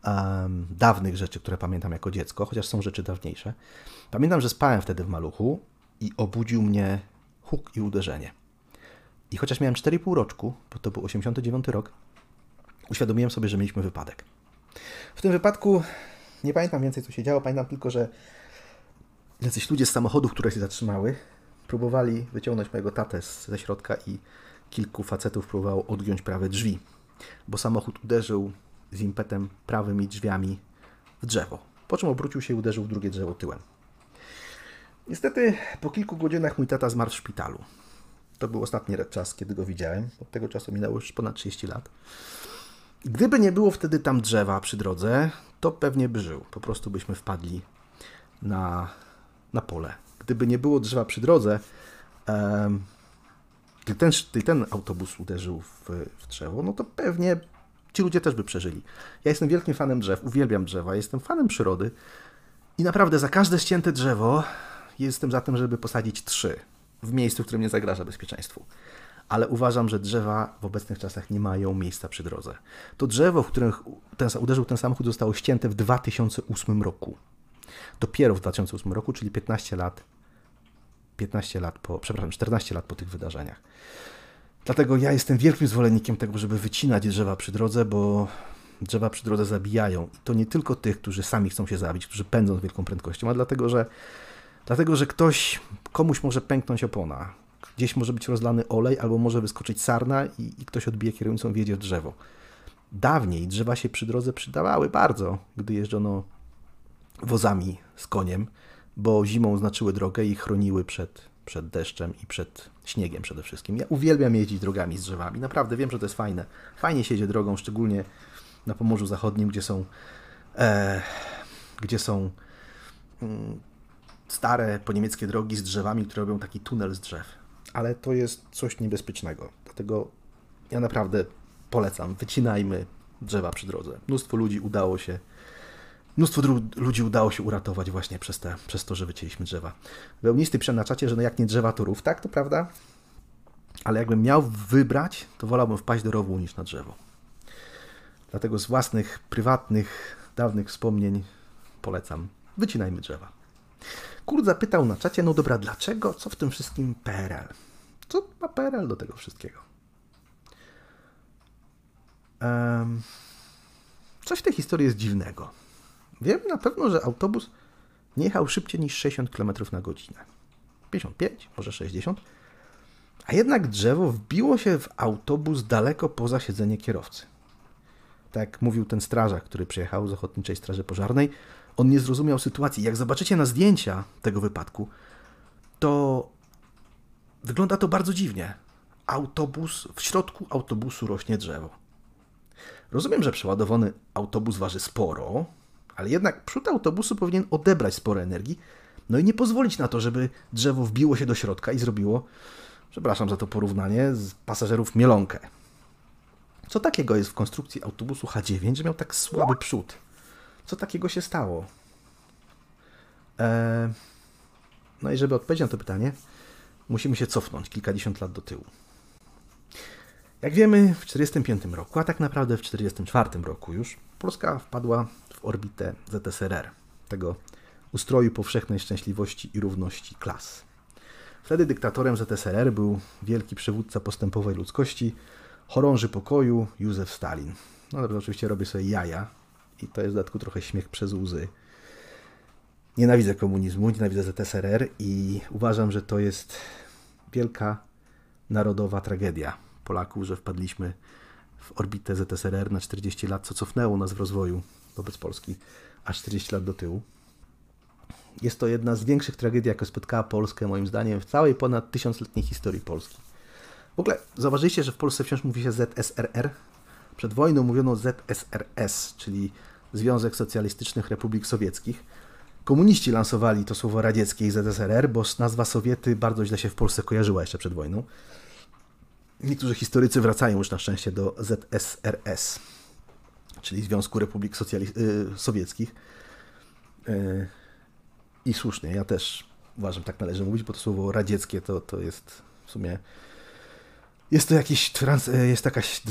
Speaker 1: um, dawnych rzeczy, które pamiętam jako dziecko, chociaż są rzeczy dawniejsze. Pamiętam, że spałem wtedy w maluchu i obudził mnie huk i uderzenie. I chociaż miałem 4,5 roczku, bo to był 89 rok, uświadomiłem sobie, że mieliśmy wypadek. W tym wypadku nie pamiętam więcej, co się działo, pamiętam tylko, że jacyś ludzie z samochodów, które się zatrzymały, próbowali wyciągnąć mojego tatę ze środka i kilku facetów próbowało odgiąć prawe drzwi, bo samochód uderzył z impetem prawymi drzwiami w drzewo, po czym obrócił się i uderzył w drugie drzewo tyłem. Niestety po kilku godzinach mój tata zmarł w szpitalu. To był ostatni czas, kiedy go widziałem. Od tego czasu minęło już ponad 30 lat. Gdyby nie było wtedy tam drzewa przy drodze, to pewnie by żył. Po prostu byśmy wpadli na, na pole. Gdyby nie było drzewa przy drodze, gdy ten, ten autobus uderzył w, w drzewo, no to pewnie ci ludzie też by przeżyli. Ja jestem wielkim fanem drzew, uwielbiam drzewa, jestem fanem przyrody i naprawdę za każde ścięte drzewo jestem za tym, żeby posadzić trzy w miejscu, w którym nie zagraża bezpieczeństwu. Ale uważam, że drzewa w obecnych czasach nie mają miejsca przy drodze. To drzewo, w którym ten, uderzył ten samochód, zostało ścięte w 2008 roku. Dopiero w 2008 roku, czyli 15 lat 15 lat po, przepraszam, 14 lat po tych wydarzeniach. Dlatego ja jestem wielkim zwolennikiem tego, żeby wycinać drzewa przy drodze, bo drzewa przy drodze zabijają. I to nie tylko tych, którzy sami chcą się zabić, którzy pędzą z wielką prędkością, a dlatego, że Dlatego, że ktoś, komuś może pęknąć opona, gdzieś może być rozlany olej, albo może wyskoczyć sarna i, i ktoś odbije kierownicą, wjedzie w drzewo. Dawniej drzewa się przy drodze przydawały bardzo, gdy jeżdżono wozami z koniem, bo zimą znaczyły drogę i chroniły przed, przed deszczem i przed śniegiem przede wszystkim. Ja uwielbiam jeździć drogami z drzewami. Naprawdę wiem, że to jest fajne. Fajnie się jedzie drogą, szczególnie na Pomorzu Zachodnim, gdzie są, e, gdzie są mm, stare poniemieckie drogi z drzewami, które robią taki tunel z drzew. Ale to jest coś niebezpiecznego. Dlatego ja naprawdę polecam, wycinajmy drzewa przy drodze. Mnóstwo ludzi udało się Mnóstwo ludzi udało się uratować właśnie przez, te, przez to, że wycięliśmy drzewa. Wełnisty pisze że no jak nie drzewa, to rów. Tak, to prawda. Ale jakbym miał wybrać, to wolałbym wpaść do rowu niż na drzewo. Dlatego z własnych, prywatnych, dawnych wspomnień polecam. Wycinajmy drzewa. Kurt zapytał na czacie, no dobra, dlaczego, co w tym wszystkim PRL? Co ma PRL do tego wszystkiego? Um, coś w tej historii jest dziwnego. Wiemy na pewno, że autobus nie jechał szybciej niż 60 km na godzinę. 55, może 60. A jednak drzewo wbiło się w autobus daleko poza siedzenie kierowcy. Tak mówił ten strażak, który przyjechał z Ochotniczej Straży Pożarnej. On nie zrozumiał sytuacji. Jak zobaczycie na zdjęcia tego wypadku, to wygląda to bardzo dziwnie. Autobus, w środku autobusu rośnie drzewo. Rozumiem, że przeładowany autobus waży sporo, ale jednak przód autobusu powinien odebrać sporo energii, no i nie pozwolić na to, żeby drzewo wbiło się do środka i zrobiło, przepraszam za to porównanie, z pasażerów mielonkę. Co takiego jest w konstrukcji autobusu H9, że miał tak słaby przód? Co takiego się stało? Eee, no i żeby odpowiedzieć na to pytanie, musimy się cofnąć kilkadziesiąt lat do tyłu. Jak wiemy, w 1945 roku, a tak naprawdę w 1944 roku już, Polska wpadła w orbitę ZSRR, tego ustroju powszechnej szczęśliwości i równości klas. Wtedy dyktatorem ZSRR był wielki przywódca postępowej ludzkości, chorąży pokoju Józef Stalin. No dobrze, oczywiście robię sobie jaja i to jest w dodatku trochę śmiech przez łzy. Nienawidzę komunizmu, nienawidzę ZSRR i uważam, że to jest wielka narodowa tragedia Polaków, że wpadliśmy w orbitę ZSRR na 40 lat, co cofnęło nas w rozwoju wobec Polski aż 40 lat do tyłu. Jest to jedna z większych tragedii, jaka spotkała Polskę, moim zdaniem, w całej ponad tysiącletniej historii Polski. W ogóle zauważyliście, że w Polsce wciąż mówi się ZSRR? Przed wojną mówiono ZSRS, czyli Związek Socjalistycznych Republik Sowieckich. Komuniści lansowali to słowo radzieckie i ZSRR, bo nazwa Sowiety bardzo źle się w Polsce kojarzyła jeszcze przed wojną. Niektórzy historycy wracają już na szczęście do ZSRS, czyli Związku Republik Socjali- y, Sowieckich. Y, I słusznie, ja też uważam, tak należy mówić, bo to słowo radzieckie to, to jest w sumie jest to jakiś, y, jest jakaś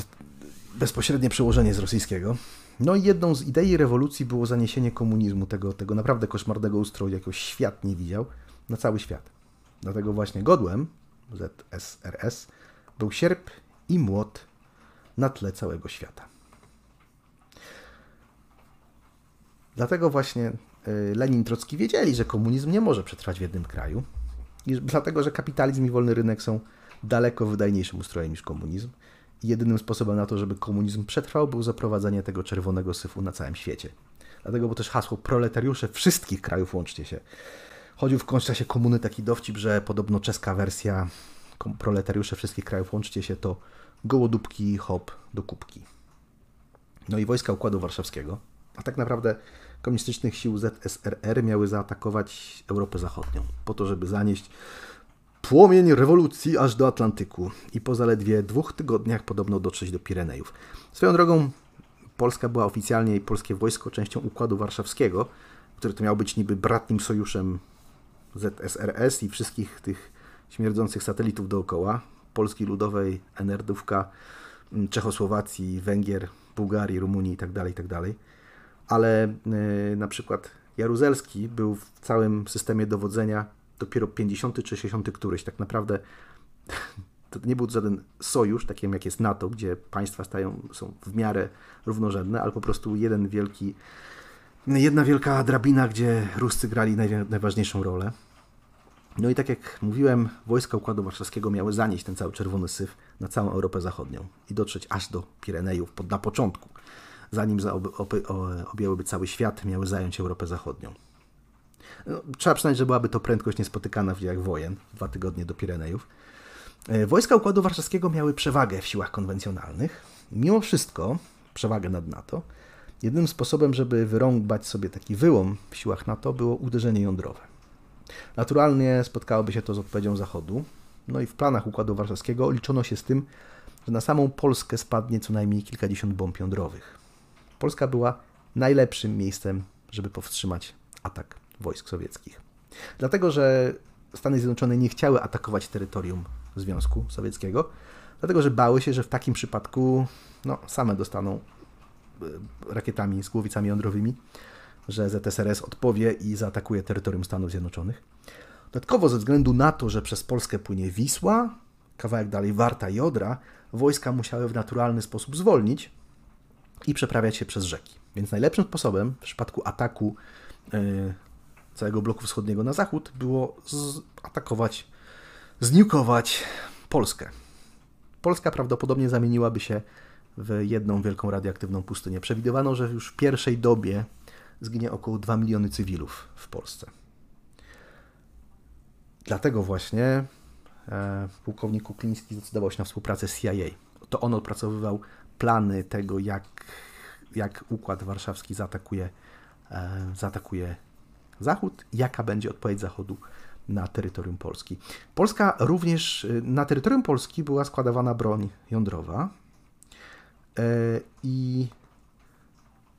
Speaker 1: bezpośrednie przełożenie z rosyjskiego. No i jedną z idei rewolucji było zaniesienie komunizmu, tego, tego naprawdę koszmarnego ustroju, jakiego świat nie widział, na cały świat. Dlatego właśnie godłem ZSRS był sierp i młot na tle całego świata. Dlatego właśnie y, Lenin Trocki wiedzieli, że komunizm nie może przetrwać w jednym kraju, i dlatego że kapitalizm i wolny rynek są daleko wydajniejszym ustrojem niż komunizm. Jedynym sposobem na to, żeby komunizm przetrwał, był zaprowadzenie tego czerwonego syfu na całym świecie. Dlatego było też hasło proletariusze wszystkich krajów łączcie się. Chodził w czasie komuny taki dowcip, że podobno czeska wersja proletariusze wszystkich krajów łączcie się to gołodupki, hop do kubki. No i wojska Układu Warszawskiego, a tak naprawdę komunistycznych sił ZSRR miały zaatakować Europę Zachodnią, po to, żeby zanieść płomień rewolucji aż do Atlantyku i po zaledwie dwóch tygodniach podobno dotrzeć do Pirenejów. Swoją drogą Polska była oficjalnie i polskie wojsko częścią Układu Warszawskiego, który to miał być niby bratnim sojuszem ZSRS i wszystkich tych śmierdzących satelitów dookoła, Polski Ludowej, NRD-ówka, mm, Czechosłowacji, Węgier, Bułgarii, Rumunii itd., tak itd. Tak Ale yy, na przykład Jaruzelski był w całym systemie dowodzenia dopiero 50 czy 60 któryś. Tak naprawdę to nie był żaden sojusz, takim jak jest NATO, gdzie państwa stają, są w miarę równorzędne, ale po prostu jeden wielki, jedna wielka drabina, gdzie Ruscy grali najważniejszą rolę. No i tak jak mówiłem, wojska Układu Warszawskiego miały zanieść ten cały czerwony syf na całą Europę Zachodnią i dotrzeć aż do Pirenejów pod, na początku. Zanim objęłyby cały świat, miały zająć Europę Zachodnią. No, trzeba przyznać, że byłaby to prędkość niespotykana w dziejach wojen, dwa tygodnie do Pirenejów. E, wojska Układu Warszawskiego miały przewagę w siłach konwencjonalnych. Mimo wszystko, przewagę nad NATO, jedynym sposobem, żeby wyrąbać sobie taki wyłom w siłach NATO było uderzenie jądrowe. Naturalnie spotkałoby się to z odpowiedzią Zachodu. No i w planach Układu Warszawskiego liczono się z tym, że na samą Polskę spadnie co najmniej kilkadziesiąt bomb jądrowych. Polska była najlepszym miejscem, żeby powstrzymać atak wojsk sowieckich. Dlatego, że Stany Zjednoczone nie chciały atakować terytorium Związku Sowieckiego, dlatego, że bały się, że w takim przypadku no, same dostaną e, rakietami z głowicami jądrowymi że ZSRS odpowie i zaatakuje terytorium Stanów Zjednoczonych. Dodatkowo ze względu na to, że przez Polskę płynie Wisła, kawałek dalej Warta i Odra, wojska musiały w naturalny sposób zwolnić i przeprawiać się przez rzeki. Więc najlepszym sposobem w przypadku ataku yy, całego bloku wschodniego na zachód było zaatakować, zniukować Polskę. Polska prawdopodobnie zamieniłaby się w jedną wielką radioaktywną pustynię. Przewidywano, że już w pierwszej dobie zginie około 2 miliony cywilów w Polsce. Dlatego właśnie e, pułkownik Kukliński zdecydował się na współpracę z CIA. To on opracowywał plany tego, jak, jak Układ Warszawski zaatakuje, e, zaatakuje Zachód, jaka będzie odpowiedź Zachodu na terytorium Polski. Polska również, e, na terytorium Polski była składowana broń jądrowa i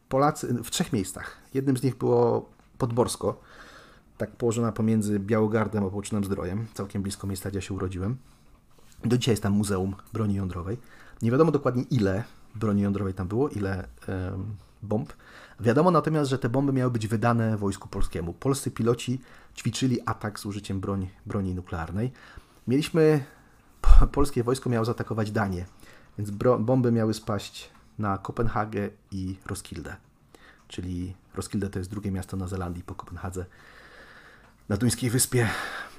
Speaker 1: Polacy w trzech miejscach. Jednym z nich było Podborsko, tak położona pomiędzy Białogardem a Połczynem Zdrojem, całkiem blisko miejsca, gdzie się urodziłem. Do dzisiaj jest tam Muzeum Broni Jądrowej. Nie wiadomo dokładnie ile broni jądrowej tam było, ile bomb. Wiadomo natomiast, że te bomby miały być wydane wojsku polskiemu. Polscy piloci ćwiczyli atak z użyciem broń, broni nuklearnej. Mieliśmy, polskie wojsko miało zaatakować Danię, więc bomby miały spaść na Kopenhagę i Roskilde. Czyli Roskilde to jest drugie miasto na Zelandii po Kopenhadze. Na Duńskiej Wyspie,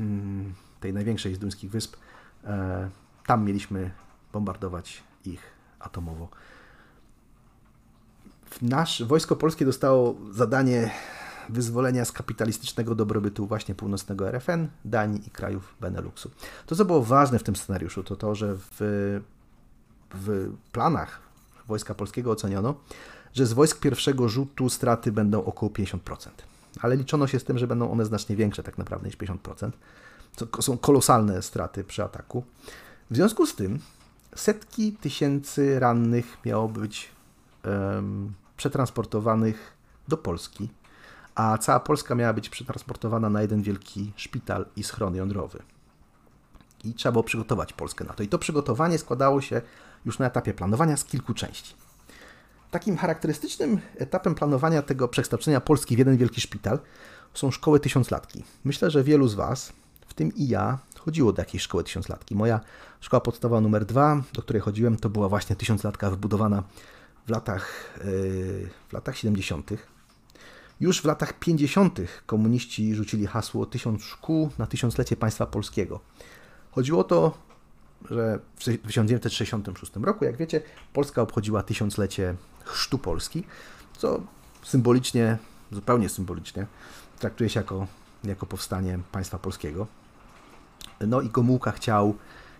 Speaker 1: mm, tej największej z duńskich wysp, e, tam mieliśmy bombardować ich atomowo. Nasz wojsko polskie dostało zadanie wyzwolenia z kapitalistycznego dobrobytu właśnie północnego RFN, Danii i krajów Beneluxu. To, co było ważne w tym scenariuszu, to to, że w, w planach Wojska Polskiego oceniono, że z wojsk pierwszego rzutu straty będą około 50%. Ale liczono się z tym, że będą one znacznie większe tak naprawdę niż 50%. To są kolosalne straty przy ataku. W związku z tym setki tysięcy rannych miało być przetransportowanych do Polski, a cała Polska miała być przetransportowana na jeden wielki szpital i schron jądrowy. I trzeba było przygotować Polskę na to. I to przygotowanie składało się już na etapie planowania z kilku części. Takim charakterystycznym etapem planowania tego przekształcenia Polski w jeden wielki szpital są szkoły tysiąclatki. Myślę, że wielu z Was, w tym i ja, chodziło do jakiejś szkoły tysiąclatki. Moja szkoła podstawowa numer dwa, do której chodziłem, to była właśnie tysiąclatka wybudowana w latach, yy, w latach 70. Już w latach 50. komuniści rzucili hasło tysiąc szkół na tysiąclecie państwa polskiego. Chodziło o to, że w 1966 roku, jak wiecie, Polska obchodziła tysiąclecie chrztu Polski, co symbolicznie, zupełnie symbolicznie, traktuje się jako, jako powstanie państwa polskiego. No i Gomułka chciał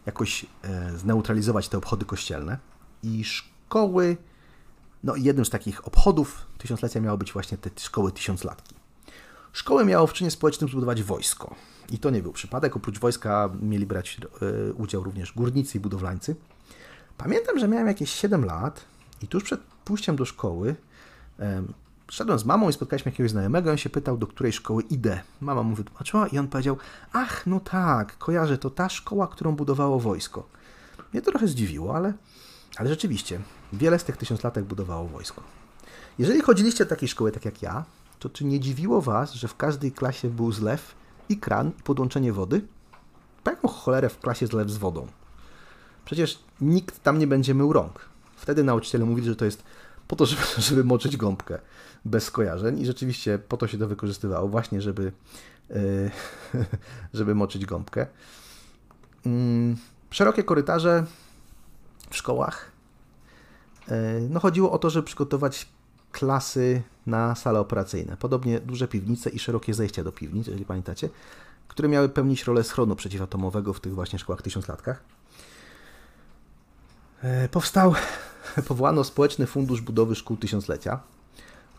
Speaker 1: jakoś e, zneutralizować te obchody kościelne i szkoły, no i jednym z takich obchodów tysiąclecia miało być właśnie te szkoły tysiąclatki. Szkoły miało w czynie społecznym zbudować wojsko. I to nie był przypadek. Oprócz wojska mieli brać e, udział również górnicy i budowlańcy. Pamiętam, że miałem jakieś 7 lat i tuż przed pójściem do szkoły szedłem z mamą i spotkaliśmy jakiegoś znajomego. On się pytał, do której szkoły idę. Mama mu wytłumaczyła i on powiedział: Ach, no tak, kojarzę, to ta szkoła, którą budowało wojsko. Mnie to trochę zdziwiło, ale, ale rzeczywiście, wiele z tych tysiąclatek budowało wojsko. Jeżeli chodziliście do takiej szkoły, tak jak ja, to czy nie dziwiło Was, że w każdej klasie był zlew i kran i podłączenie wody? Po jaką cholerę w klasie zlew z wodą? Przecież nikt tam nie będzie mył rąk. Wtedy nauczyciele mówili, że to jest po to, (laughs) żeby, żeby moczyć gąbkę bez skojarzeń i rzeczywiście po to się to wykorzystywało, właśnie żeby, e, (laughs) żeby moczyć gąbkę. Mm, szerokie korytarze w szkołach. E, no chodziło o to, żeby przygotować klasy na sale operacyjne. Podobnie duże piwnice i szerokie zejścia do piwnic, jeżeli pamiętacie, które miały pełnić rolę schronu przeciwatomowego w tych właśnie szkołach tysiąclatkach. E, powstał, (laughs) powołano Społeczny Fundusz Budowy Szkół Tysiąclecia,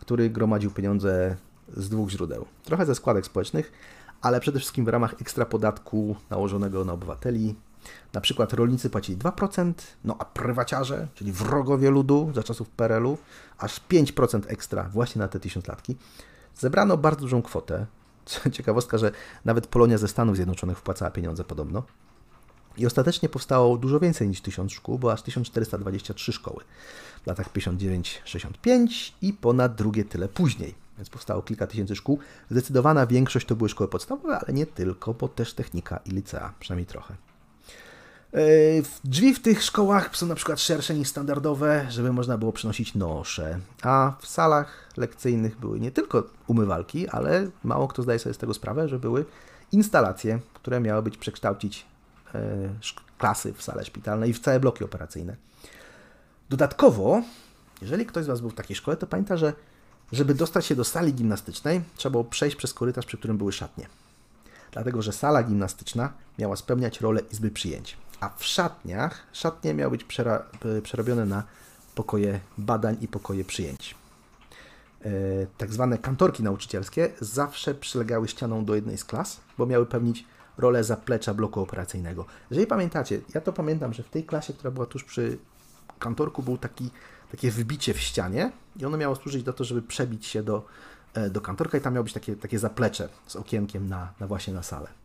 Speaker 1: który gromadził pieniądze z dwóch źródeł. Trochę ze składek społecznych, ale przede wszystkim w ramach ekstra podatku nałożonego na obywateli. Na przykład rolnicy płacili 2%, no a prywaciarze, czyli wrogowie ludu za czasów PRL-u, aż 5% ekstra właśnie na te tysiąclatki. Zebrano bardzo dużą kwotę. (laughs) Ciekawostka, że nawet Polonia ze Stanów Zjednoczonych wpłacała pieniądze podobno. I ostatecznie powstało dużo więcej niż 1000 szkół, bo aż 1423 szkoły w latach 59-65 i ponad drugie tyle później. Więc powstało kilka tysięcy szkół. Zdecydowana większość to były szkoły podstawowe, ale nie tylko, bo też technika i licea, przynajmniej trochę. E, drzwi w tych szkołach są na przykład szersze niż standardowe, żeby można było przynosić nosze, a w salach lekcyjnych były nie tylko umywalki, ale mało kto zdaje sobie z tego sprawę, że były instalacje, które miały być przekształcić E, klasy w sale szpitalnej i w całe bloki operacyjne. Dodatkowo, jeżeli ktoś z Was był w takiej szkole, to pamięta, że żeby dostać się do sali gimnastycznej, trzeba było przejść przez korytarz, przy którym były szatnie. Dlatego, że sala gimnastyczna miała spełniać rolę izby przyjęć. A w szatniach, szatnie miały być przera przerobione na pokoje badań i pokoje przyjęć. E, tak zwane kantorki nauczycielskie zawsze przylegały ścianą do jednej z klas, bo miały pełnić rolę zaplecza bloku operacyjnego. Jeżeli pamiętacie, ja to pamiętam, że w tej klasie, która była tuż przy kantorku, był taki, takie wbicie w ścianie i ono miało służyć do to, żeby przebić się do, e, do kantorka i tam miało być takie, takie zaplecze z okienkiem na, na właśnie na salę.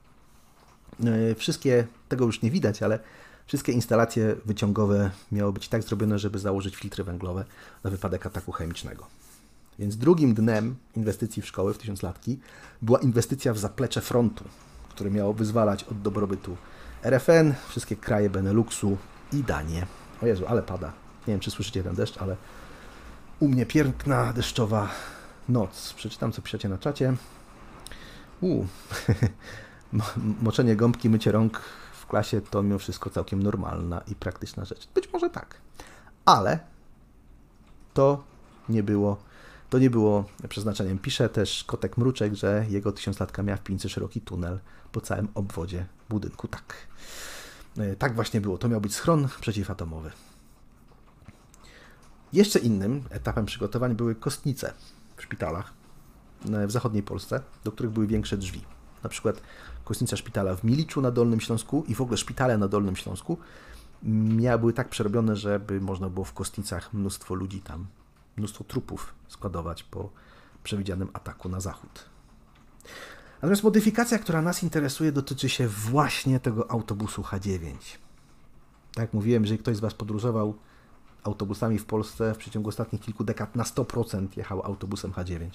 Speaker 1: E, wszystkie, tego już nie widać, ale wszystkie instalacje wyciągowe miały być tak zrobione, żeby założyć filtry węglowe na wypadek ataku chemicznego. Więc drugim dnem inwestycji w szkoły w tysiąclatki była inwestycja w zaplecze frontu, które miało wyzwalać od dobrobytu RFN, wszystkie kraje Beneluxu i Danię. O Jezu, ale pada. Nie wiem, czy słyszycie ten deszcz, ale u mnie piękna, deszczowa noc. Przeczytam, co piszecie na czacie. U, (laughs) moczenie gąbki, mycie rąk w klasie to mimo wszystko całkiem normalna i praktyczna rzecz. Być może tak, ale to nie było to nie było przeznaczeniem. Pisze też Kotek Mruczek, że jego tysiąclatka miała w piwnicy szeroki tunel po całym obwodzie budynku. Tak. E, tak właśnie było. To miał być schron przeciwatomowy. Jeszcze innym etapem przygotowań były kostnice w szpitalach e, w zachodniej Polsce, do których były większe drzwi. Na przykład kostnica szpitala w Miliczu na Dolnym Śląsku i w ogóle szpitale na Dolnym Śląsku miały były tak przerobione, żeby można było w kostnicach mnóstwo ludzi tam mnóstwo trupów składować po przewidzianym ataku na zachód. Natomiast modyfikacja, która nas interesuje, dotyczy się właśnie tego autobusu H9. Tak jak mówiłem, jeżeli ktoś z Was podróżował autobusami w Polsce w przeciągu ostatnich kilku dekad, na 100% jechał autobusem H9.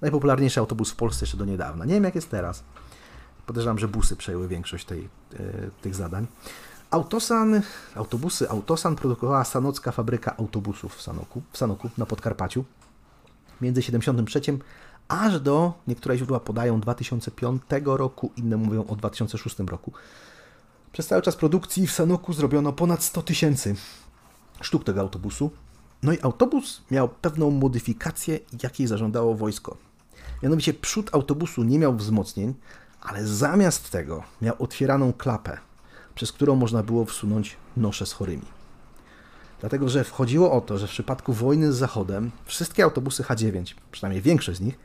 Speaker 1: Najpopularniejszy autobus w Polsce jeszcze do niedawna. Nie wiem jak jest teraz. Podejrzewam, że busy przejęły większość tej, e, tych zadań. Autosan, autobusy Autosan produkowała Sanocka fabryka autobusów w Sanoku, w Sanoku na Podkarpaciu między 73 aż do, niektóre źródła podają 2005 roku, inne mówią o 2006 roku. Przez cały czas produkcji w Sanoku zrobiono ponad 100 tysięcy sztuk tego autobusu. No i autobus miał pewną modyfikację, jakiej zażądało wojsko. Mianowicie przód autobusu nie miał wzmocnień, ale zamiast tego miał otwieraną klapę, przez którą można było wsunąć nosze z chorymi. Dlatego, że wchodziło o to, że w przypadku wojny z Zachodem wszystkie autobusy H9, przynajmniej większość z nich,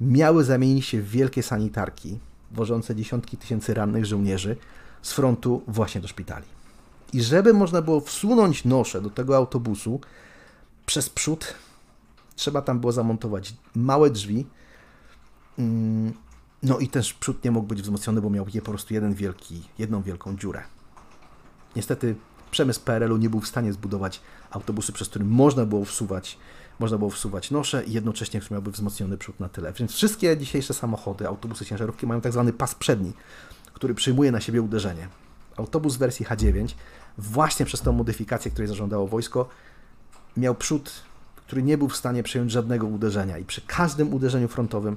Speaker 1: miały zamienić się w wielkie sanitarki, wożące dziesiątki tysięcy rannych żołnierzy z frontu właśnie do szpitali. I żeby można było wsunąć nosze do tego autobusu przez przód, trzeba tam było zamontować małe drzwi. No i też przód nie mógł być wzmocniony, bo miał je po prostu jeden wielki, jedną wielką dziurę. Niestety przemysł PRL-u nie był w stanie zbudować autobusy, przez które można było wsuwać, można było wsuwać nosze i jednocześnie miałby wzmocniony przód na tyle. Więc wszystkie dzisiejsze samochody, autobusy, ciężarówki mają tak zwany pas przedni, który przyjmuje na siebie uderzenie. Autobus wersji H9 właśnie przez tą modyfikację, której zażądało wojsko, miał przód, który nie był w stanie przejąć żadnego uderzenia i przy każdym uderzeniu frontowym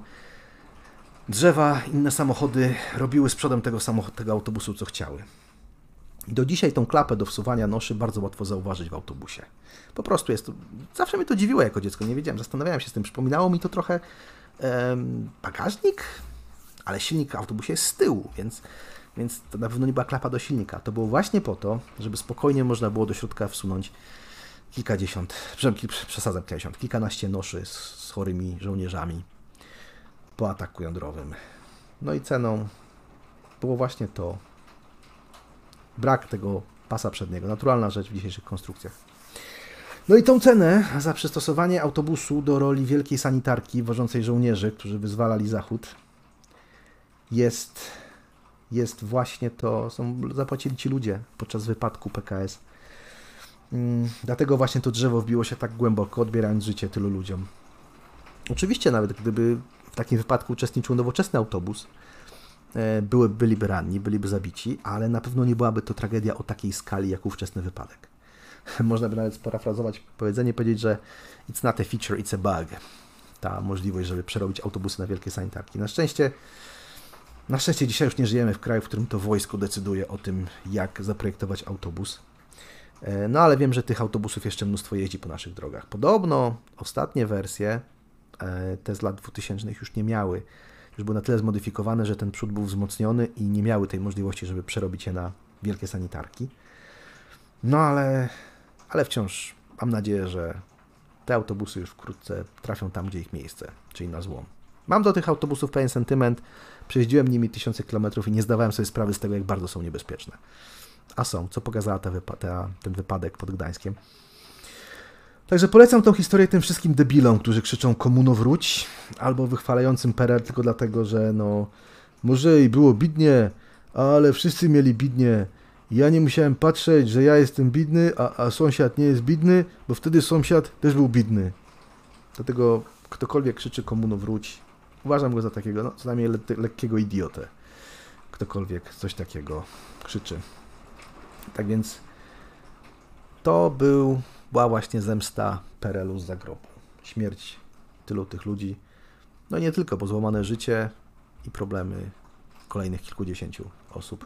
Speaker 1: drzewa, inne samochody robiły z przodem tego, tego autobusu, co chciały. Do dzisiaj tą klapę do wsuwania noszy bardzo łatwo zauważyć w autobusie. Po prostu jest to. Zawsze mnie to dziwiło jako dziecko, nie wiedziałem, zastanawiałem się z tym. Przypominało mi to trochę um, bagażnik, ale silnik w autobusie jest z tyłu, więc, więc to na pewno nie była klapa do silnika. To było właśnie po to, żeby spokojnie można było do środka wsunąć kilkadziesiąt, przesadzam kilkadziesiąt, kilkanaście noszy z, z chorymi żołnierzami po ataku jądrowym. No i ceną było właśnie to, brak tego pasa przedniego. Naturalna rzecz w dzisiejszych konstrukcjach. No i tą cenę za przystosowanie autobusu do roli wielkiej sanitarki wożącej żołnierzy, którzy wyzwalali Zachód, jest, jest właśnie to, są, zapłacili ci ludzie podczas wypadku PKS. Mm, dlatego właśnie to drzewo wbiło się tak głęboko, odbierając życie tylu ludziom. Oczywiście nawet gdyby w takim wypadku uczestniczył nowoczesny autobus, E, były, byliby ranni, byliby zabici, ale na pewno nie byłaby to tragedia o takiej skali jak ówczesny wypadek. (laughs) Można by nawet sparafrazować powiedzenie, powiedzieć, że it's not a feature, it's a bug. Ta możliwość, żeby przerobić autobusy na wielkie sanitarki. Na szczęście, na szczęście dzisiaj już nie żyjemy w kraju, w którym to wojsko decyduje o tym, jak zaprojektować autobus. E, no ale wiem, że tych autobusów jeszcze mnóstwo jeździ po naszych drogach. Podobno ostatnie wersje, te z lat 2000 już nie miały już były na tyle zmodyfikowane, że ten przód był wzmocniony i nie miały tej możliwości, żeby przerobić je na wielkie sanitarki. No ale, ale wciąż mam nadzieję, że te autobusy już wkrótce trafią tam, gdzie ich miejsce, czyli na złom. Mam do tych autobusów pewien sentyment. Przejeździłem nimi tysiące kilometrów i nie zdawałem sobie sprawy z tego, jak bardzo są niebezpieczne. A są, co pokazała ta wypa ta, ten wypadek pod Gdańskiem. Także polecam tą historię tym wszystkim debilom, którzy krzyczą komuno wróć, albo wychwalającym PRL tylko dlatego, że no może i było bidnie, ale wszyscy mieli bidnie. Ja nie musiałem patrzeć, że ja jestem bidny, a, a sąsiad nie jest bidny, bo wtedy sąsiad też był bidny. Dlatego ktokolwiek krzyczy komuno wróć, uważam go za takiego, no co najmniej le lekkiego idiotę. Ktokolwiek coś takiego krzyczy. Tak więc to był była właśnie zemsta Perelu z zagrobu. Śmierć tylu tych ludzi. No nie tylko, bo złamane życie i problemy kolejnych kilkudziesięciu osób.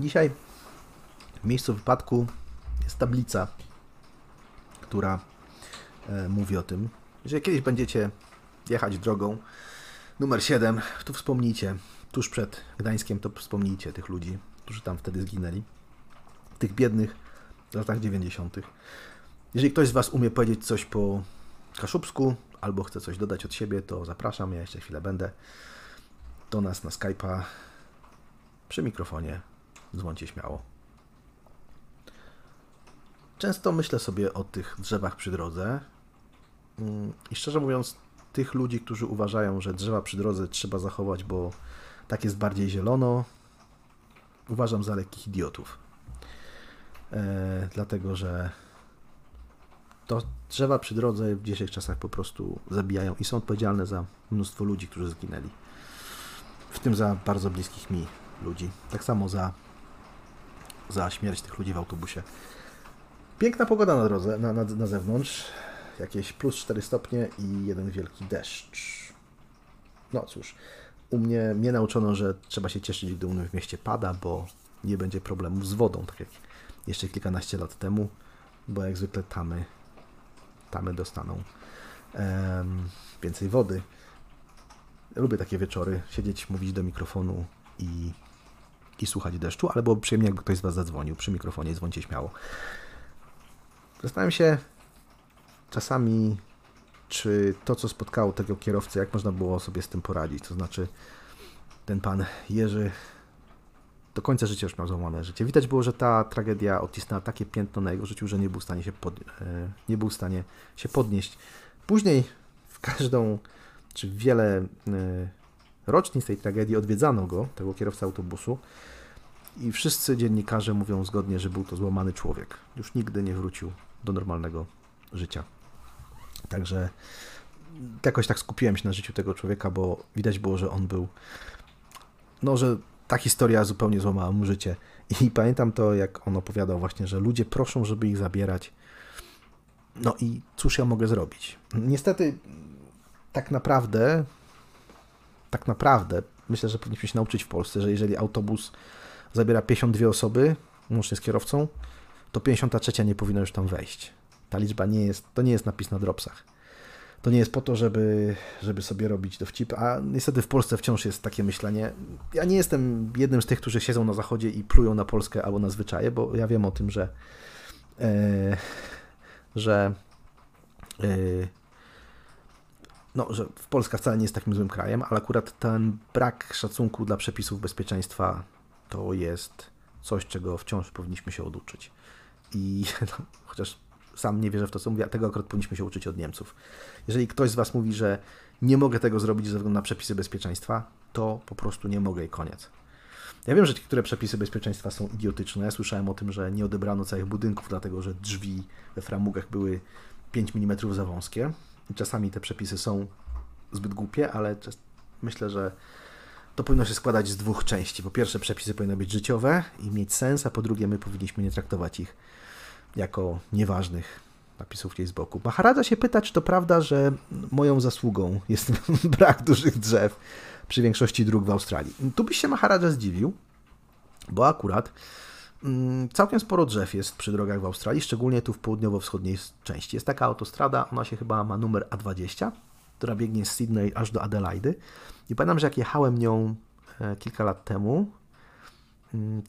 Speaker 1: Dzisiaj w miejscu wypadku jest tablica, która e, mówi o tym, że kiedyś będziecie jechać drogą numer 7, to wspomnijcie, tuż przed Gdańskiem, to wspomnijcie tych ludzi, którzy tam wtedy zginęli tych biednych latach 90. Jeżeli ktoś z Was umie powiedzieć coś po kaszubsku albo chce coś dodać od siebie, to zapraszam, ja jeszcze chwilę będę. Do nas na Skype'a przy mikrofonie. Dzwoncie śmiało. Często myślę sobie o tych drzewach przy drodze mm, i szczerze mówiąc, tych ludzi, którzy uważają, że drzewa przy drodze trzeba zachować, bo tak jest bardziej zielono, uważam za lekkich idiotów. E, dlatego że to drzewa przy drodze w dzisiejszych czasach po prostu zabijają i są odpowiedzialne za mnóstwo ludzi, którzy zginęli. W tym za bardzo bliskich mi ludzi. Tak samo za, za śmierć tych ludzi w autobusie. Piękna pogoda na drodze, na, na, na zewnątrz. jakieś plus 4 stopnie i jeden wielki deszcz. No cóż, u mnie, mnie nauczono, że trzeba się cieszyć, gdy u mnie w mieście pada, bo nie będzie problemów z wodą, tak jak jeszcze kilkanaście lat temu, bo jak zwykle tamy, tamy dostaną um, więcej wody. Lubię takie wieczory, siedzieć, mówić do mikrofonu i, i słuchać deszczu, ale byłoby przyjemnie, jakby ktoś z Was zadzwonił przy mikrofonie, dzwońcie śmiało. Zastanawiam się czasami, czy to, co spotkało tego kierowcę, jak można było sobie z tym poradzić. To znaczy, ten pan Jerzy do końca życia już miał złamane życie. Widać było, że ta tragedia odcisnęła takie piętno na jego życiu, że nie był w stanie się, pod, e, nie był w stanie się podnieść. Później w każdą, czy wiele e, rocznic tej tragedii odwiedzano go, tego kierowca autobusu i wszyscy dziennikarze mówią zgodnie, że był to złamany człowiek. Już nigdy nie wrócił do normalnego życia. Także jakoś tak skupiłem się na życiu tego człowieka, bo widać było, że on był, no, że ta historia zupełnie złamała mu życie. I pamiętam to, jak on opowiadał właśnie, że ludzie proszą, żeby ich zabierać. No i cóż ja mogę zrobić? Niestety, tak naprawdę, tak naprawdę, myślę, że powinniśmy się nauczyć w Polsce, że jeżeli autobus zabiera 52 osoby, łącznie z kierowcą, to 53 nie powinno już tam wejść. Ta liczba nie jest, to nie jest napis na dropsach. To nie jest po to, żeby, żeby sobie robić dowcip, a niestety w Polsce wciąż jest takie myślenie. Ja nie jestem jednym z tych, którzy siedzą na zachodzie i plują na Polskę albo na zwyczaje, bo ja wiem o tym, że e, że e, no, że Polska wcale nie jest takim złym krajem, ale akurat ten brak szacunku dla przepisów bezpieczeństwa to jest coś, czego wciąż powinniśmy się oduczyć. I (laughs) no, chociaż sam nie wierzę w to, co mówię, a tego akurat powinniśmy się uczyć od Niemców. Jeżeli ktoś z Was mówi, że nie mogę tego zrobić ze względu na przepisy bezpieczeństwa, to po prostu nie mogę i koniec. Ja wiem, że niektóre przepisy bezpieczeństwa są idiotyczne. Słyszałem o tym, że nie odebrano całych budynków, dlatego że drzwi we framugach były 5 mm za wąskie. I czasami te przepisy są zbyt głupie, ale myślę, że to powinno się składać z dwóch części. Po pierwsze, przepisy powinny być życiowe i mieć sens, a po drugie, my powinniśmy nie traktować ich jako nieważnych napisów gdzieś z boku. Maharadza się pyta, czy to prawda, że moją zasługą jest (laughs) brak dużych drzew przy większości dróg w Australii. Tu byś się Maharadza zdziwił, bo akurat mm, całkiem sporo drzew jest przy drogach w Australii, szczególnie tu w południowo-wschodniej części. Jest taka autostrada, ona się chyba ma numer A20, która biegnie z Sydney aż do Adelaidy. I pamiętam, że jak jechałem nią e, kilka lat temu,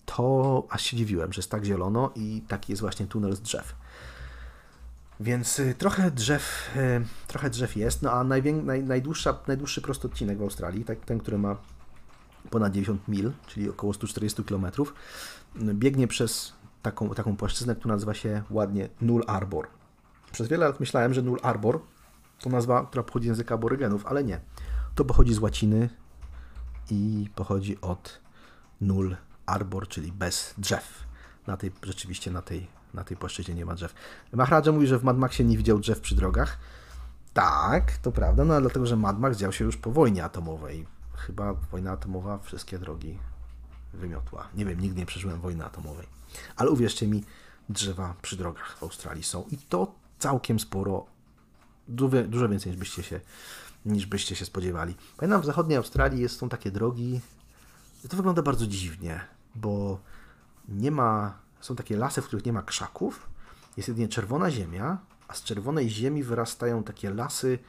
Speaker 1: to aż się dziwiłem, że jest tak zielono i taki jest właśnie tunel z drzew. Więc y, trochę drzew, y, trochę drzew jest, no a naj, najdłuższa, najdłuższy prosty odcinek w Australii, tak, ten, który ma ponad 90 mil, czyli około 140 km, biegnie przez taką, taką płaszczyznę, która nazywa się ładnie Null Arbor. Przez wiele lat myślałem, że Null Arbor to nazwa, która pochodzi z języka aborygenów, ale nie. To pochodzi z łaciny i pochodzi od Null Arbor, czyli bez drzew. Na tej, rzeczywiście na tej na tej płaszczyźnie nie ma drzew. Maharadża mówi, że w Mad Maxie nie widział drzew przy drogach. Tak, to prawda, no ale dlatego, że Mad Max dział się już po wojnie atomowej. Chyba wojna atomowa wszystkie drogi wymiotła. Nie wiem, nigdy nie przeżyłem wojny atomowej. Ale uwierzcie mi, drzewa przy drogach w Australii są i to całkiem sporo, dużo więcej niż byście się, niż byście się spodziewali. Pamiętam, w zachodniej Australii jest, są takie drogi, to wygląda bardzo dziwnie, bo nie ma są takie lasy, w których nie ma krzaków, jest jedynie czerwona ziemia, a z czerwonej ziemi wyrastają takie lasy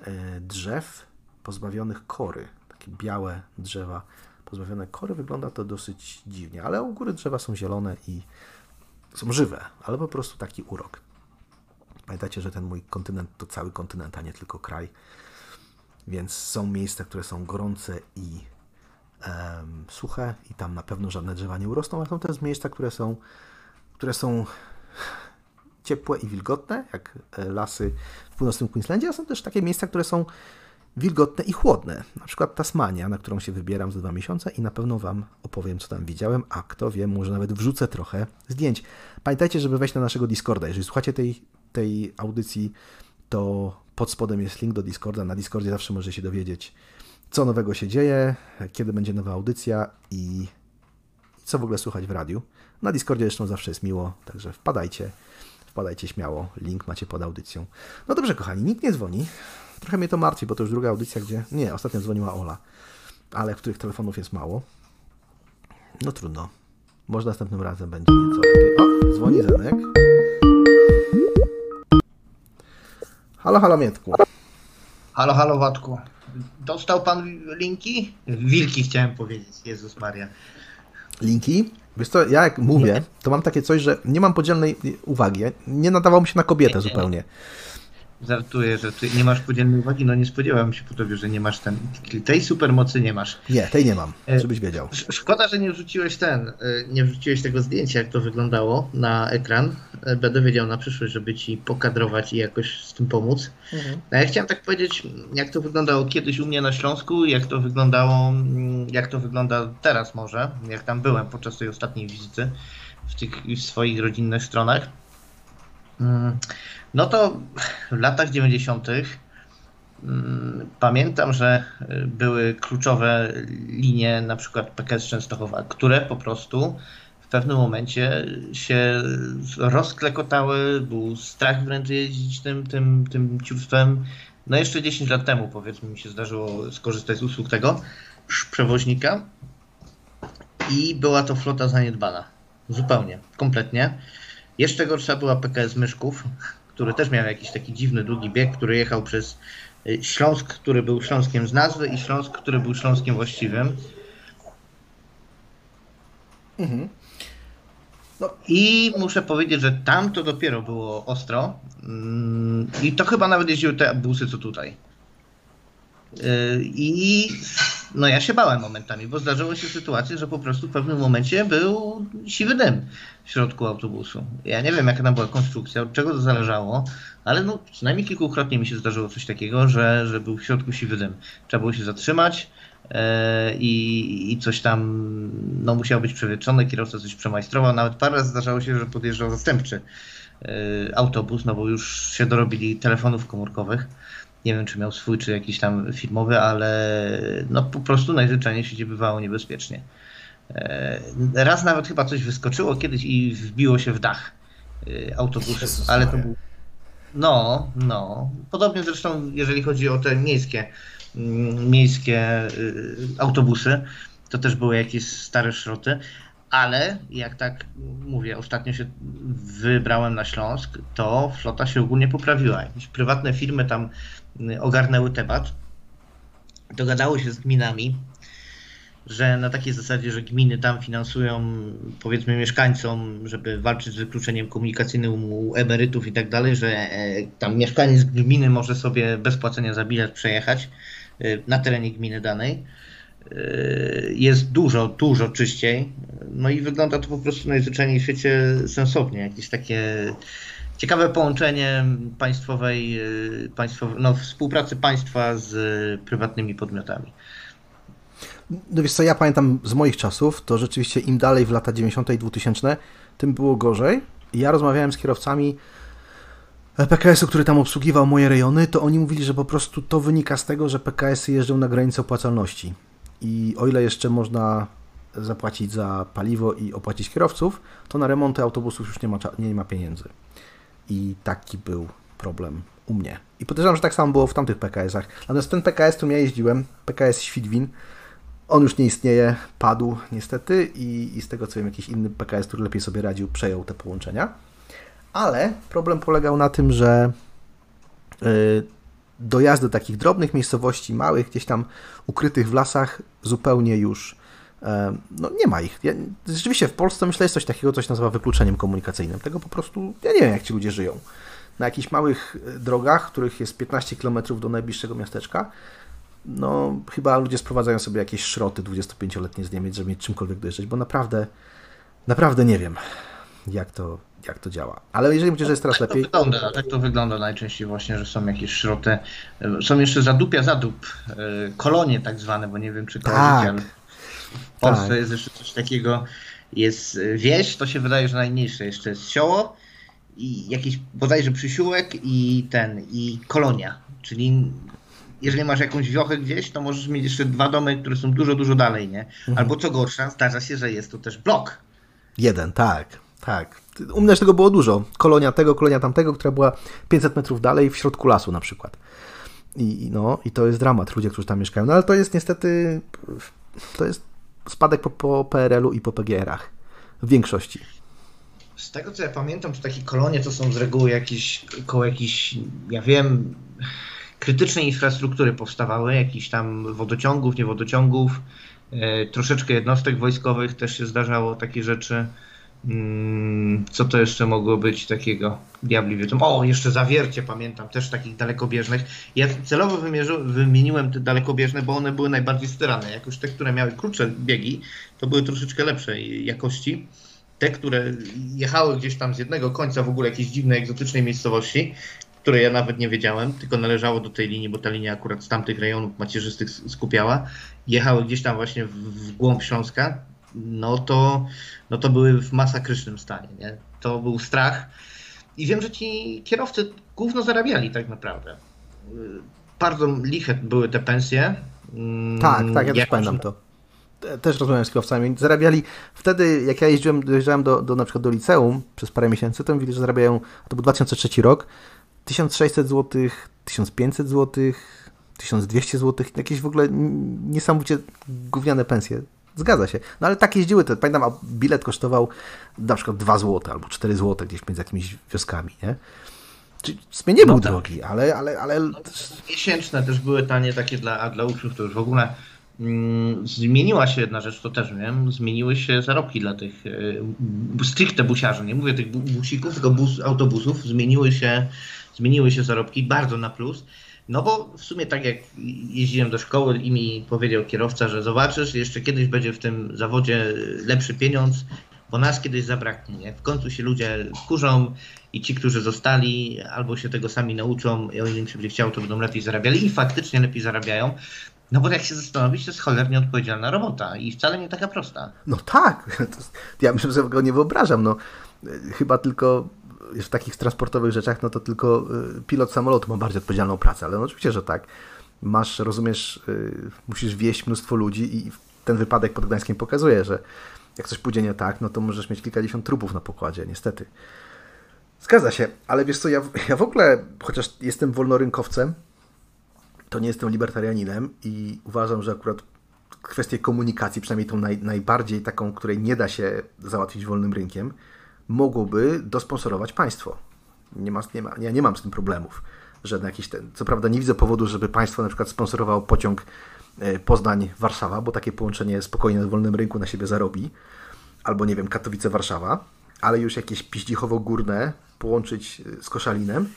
Speaker 1: e, drzew pozbawionych kory. Takie białe drzewa pozbawione kory. Wygląda to dosyć dziwnie, ale u góry drzewa są zielone i są żywe, ale po prostu taki urok. Pamiętajcie, że ten mój kontynent to cały kontynent, a nie tylko kraj. Więc są miejsca, które są gorące i suche i tam na pewno żadne drzewa nie urosną, ale są też miejsca, które są, które są ciepłe i wilgotne, jak e, lasy w północnym Queenslandzie, a są też takie miejsca, które są wilgotne i chłodne. Na przykład Tasmania, na którą się wybieram za dwa miesiące i na pewno Wam opowiem, co tam widziałem, a kto wie, może nawet wrzucę trochę zdjęć. Pamiętajcie, żeby wejść na naszego Discorda. Jeżeli słuchacie tej, tej audycji, to pod spodem jest link do Discorda. Na Discordzie zawsze możecie się dowiedzieć, co nowego się dzieje, kiedy będzie nowa audycja i co w ogóle słuchać w radiu. Na Discordzie zresztą zawsze jest miło, także wpadajcie. wpadajcie śmiało, link macie pod audycją. No dobrze, kochani, nikt nie dzwoni. Trochę mnie to martwi, bo to już druga audycja, gdzie... Nie, ostatnio dzwoniła Ola, ale których telefonów jest mało. No trudno. Może następnym razem będzie nieco lepiej. O, dzwoni Zenek. Halo, halo Mietku.
Speaker 2: Halo, halo Watku. Dostał pan linki? Wilki chciałem powiedzieć, Jezus Maria.
Speaker 1: Linki? Wiesz co, ja jak mówię, to mam takie coś, że nie mam podzielnej uwagi. Nie nadawał mi się na kobietę zupełnie.
Speaker 2: Żartuję, że ty nie masz podzielnej uwagi, no nie spodziewałem się po tobie, że nie masz ten, tej supermocy nie masz.
Speaker 1: Nie, tej nie mam, żebyś wiedział.
Speaker 2: Szkoda, że nie wrzuciłeś ten, nie wrzuciłeś tego zdjęcia, jak to wyglądało na ekran. Będę wiedział na przyszłość, żeby ci pokadrować i jakoś z tym pomóc. Mhm. A ja chciałem tak powiedzieć, jak to wyglądało kiedyś u mnie na Śląsku, jak to wyglądało, jak to wygląda teraz może, jak tam byłem podczas tej ostatniej wizyty w tych swoich rodzinnych stronach. No to w latach 90. Mm, pamiętam, że y, były kluczowe linie, na przykład PKS Częstochowa, które po prostu w pewnym momencie się rozklekotały, był strach wręcz jeździć tym, tym, tym ciurstwem. No jeszcze 10 lat temu powiedzmy mi się zdarzyło skorzystać z usług tego przewoźnika i była to flota zaniedbana. Zupełnie, kompletnie. Jeszcze gorsza była PKS Myszków, który też miał jakiś taki dziwny, długi bieg, który jechał przez y, Śląsk, który był Śląskiem z nazwy i Śląsk, który był Śląskiem właściwym. Mhm. No. I muszę powiedzieć, że tam to dopiero było ostro. Mm, I to chyba nawet jeździły te busy, co tutaj. Y, I no ja się bałem momentami, bo zdarzyło się sytuacje, że po prostu w pewnym momencie był siwy dym w środku autobusu. Ja nie wiem, jaka tam była konstrukcja, od czego to zależało, ale no przynajmniej kilkukrotnie mi się zdarzyło coś takiego, że, że był w środku siwy dym. Trzeba było się zatrzymać yy, i, i coś tam no, musiało być przewietrzone, kierowca coś przemajstrował. Nawet parę razy zdarzało się, że podjeżdżał zastępczy yy, autobus, no bo już się dorobili telefonów komórkowych nie wiem, czy miał swój, czy jakiś tam filmowy, ale no po prostu najzwyczajniej się bywało niebezpiecznie. E, raz nawet chyba coś wyskoczyło kiedyś i wbiło się w dach e, autobusu, ale to był... No, no. Podobnie zresztą, jeżeli chodzi o te miejskie, mm, miejskie y, autobusy, to też były jakieś stare szroty, ale jak tak mówię, ostatnio się wybrałem na Śląsk, to flota się ogólnie poprawiła. Jakieś prywatne firmy tam y, ogarnęły temat, dogadało się z gminami, że na takiej zasadzie, że gminy tam finansują powiedzmy mieszkańcom, żeby walczyć z wykluczeniem komunikacyjnym u emerytów i tak dalej, że e, tam mieszkaniec gminy może sobie bez płacenia za bilet przejechać y, na terenie gminy danej jest dużo, dużo czyściej. No i wygląda to po prostu najzwyczajniej w świecie sensownie. Jakieś takie ciekawe połączenie państwowej, y, państwowej no, współpracy państwa z prywatnymi podmiotami.
Speaker 1: No wiesz co, ja pamiętam z moich czasów, to rzeczywiście im dalej w lata 90. i 2000, tym było gorzej. Ja rozmawiałem z kierowcami PKS-u, który tam obsługiwał moje rejony, to oni mówili, że po prostu to wynika z tego, że PKS-y jeżdżą na granicy opłacalności. I o ile jeszcze można zapłacić za paliwo i opłacić kierowców, to na remonty autobusów już nie ma, nie ma pieniędzy. I taki był problem u mnie. I podejrzewam, że tak samo było w tamtych PKS-ach. Natomiast ten PKS, którym ja jeździłem, PKS Świdwin, on już nie istnieje, padł niestety i, i z tego co wiem, jakiś inny PKS, który lepiej sobie radził, przejął te połączenia. Ale problem polegał na tym, że yy, dojazdy do takich drobnych miejscowości, małych, gdzieś tam ukrytych w lasach, zupełnie już e, no nie ma ich. Ja, rzeczywiście w Polsce myślę jest coś takiego, coś nazywa wykluczeniem komunikacyjnym. Tego po prostu, ja nie wiem jak ci ludzie żyją. Na jakichś małych e, drogach, których jest 15 km do najbliższego miasteczka, no chyba ludzie sprowadzają sobie jakieś szroty 25-letnie z Niemiec, żeby mieć czymkolwiek dojeżdżać, bo naprawdę, naprawdę nie wiem, jak to, jak to działa. Ale jeżeli myślisz, że jest teraz
Speaker 2: tak
Speaker 1: lepiej.
Speaker 2: To wygląda, tak to wygląda najczęściej właśnie, że są jakieś szroty. Są jeszcze zadupia zadup, e, kolonie tak zwane, bo nie wiem czy kojarzycie, ale w Polsce tak. jest jeszcze coś takiego. Jest wieś, to się wydaje, że najmniejsze. Jeszcze jest sioło i jakiś bodajże przysiółek i ten, i kolonia. Czyli jeżeli masz jakąś wiochę gdzieś, to możesz mieć jeszcze dwa domy, które są dużo, dużo dalej, nie? Mhm. Albo co gorsza, zdarza się, że jest to też blok.
Speaker 1: Jeden, tak. Tak. U mnie tego było dużo. Kolonia tego, kolonia tamtego, która była 500 metrów dalej w środku lasu na przykład. I, no, I to jest dramat, ludzie, którzy tam mieszkają. No ale to jest niestety, to jest spadek po, po PRL-u i po PGR-ach. W większości.
Speaker 2: Z tego co ja pamiętam, to takie kolonie to są z reguły jakieś, koło jakichś, ja wiem, krytycznej infrastruktury powstawały, jakichś tam wodociągów, nie wodociągów, e, troszeczkę jednostek wojskowych też się zdarzało takie rzeczy. Mm, co to jeszcze mogło być takiego? Diabli wiedzą. O, jeszcze zawiercie pamiętam, też takich dalekobieżnych. Ja celowo wymieniłem te dalekobieżne, bo one były najbardziej styrane. Jak już te, które miały krótsze biegi, to były troszeczkę lepszej jakości. Te, które jechały gdzieś tam z jednego końca w ogóle jakiejś dziwnej, egzotycznej miejscowości, której ja nawet nie wiedziałem, tylko należało do tej linii, bo ta linia akurat z tamtych rejonów macierzystych skupiała. Jechały gdzieś tam właśnie w, w głąb Śląska, no to, no to były w masakrycznym stanie. Nie? To był strach. I wiem, że ci kierowcy główno zarabiali tak naprawdę. Bardzo liche były te pensje.
Speaker 1: Tak, tak, ja też pamiętam to. Też rozmawiałem z kierowcami. Zarabiali wtedy, jak ja jeździłem, dojeżdżałem do, do, na przykład do liceum przez parę miesięcy, to mówili, że zarabiają, to był 2003 rok, 1600 zł, 1500 zł, 1200 zł, jakieś w ogóle niesamowicie gówniane pensje. Zgadza się. No ale tak jeździły te. Pamiętam, a bilet kosztował na przykład 2 zł albo 4 zł gdzieś między jakimiś wioskami, nie? Czyli nie był no tak. drogi, ale... ale, ale... No,
Speaker 2: miesięczne też były tanie takie dla, a dla uczniów to już w ogóle mm, zmieniła się jedna rzecz, to też wiem, zmieniły się zarobki dla tych y, stricte busiarzy, nie mówię tych busików, tylko bus, autobusów, zmieniły się, zmieniły się zarobki bardzo na plus. No bo w sumie tak jak jeździłem do szkoły i mi powiedział kierowca, że zobaczysz, jeszcze kiedyś będzie w tym zawodzie lepszy pieniądz, bo nas kiedyś zabraknie. Nie? W końcu się ludzie kurzą i ci, którzy zostali, albo się tego sami nauczą i o im będzie chciało, to będą lepiej zarabiali i faktycznie lepiej zarabiają. No bo jak się zastanowić, to jest cholernie odpowiedzialna robota i wcale nie taka prosta.
Speaker 1: No tak, (laughs) ja myślę, że go nie wyobrażam. No, chyba tylko w takich transportowych rzeczach, no to tylko y, pilot samolotu ma bardziej odpowiedzialną pracę, ale no oczywiście, że tak. Masz, rozumiesz, y, musisz wieść mnóstwo ludzi i ten wypadek pod Gdańskiem pokazuje, że jak coś pójdzie nie tak, no to możesz mieć kilkadziesiąt trupów na pokładzie, niestety. Zgadza się, ale wiesz co, ja, (laughs) ja w ogóle, chociaż jestem wolnorynkowcem, to nie jestem libertarianinem i uważam, że akurat kwestię komunikacji, przynajmniej tą naj, najbardziej taką, której nie da się załatwić wolnym rynkiem, mogłoby dosponsorować państwo. Nie ma, nie ma, ja nie mam z tym problemów. Że jakiś ten, co prawda nie widzę powodu, żeby państwo na przykład sponsorowało pociąg e, Poznań-Warszawa, bo takie połączenie spokojnie na wolnym rynku na siebie zarobi. Albo nie wiem, Katowice-Warszawa, ale już jakieś Piździchowo-Górne połączyć e, z Koszalinem,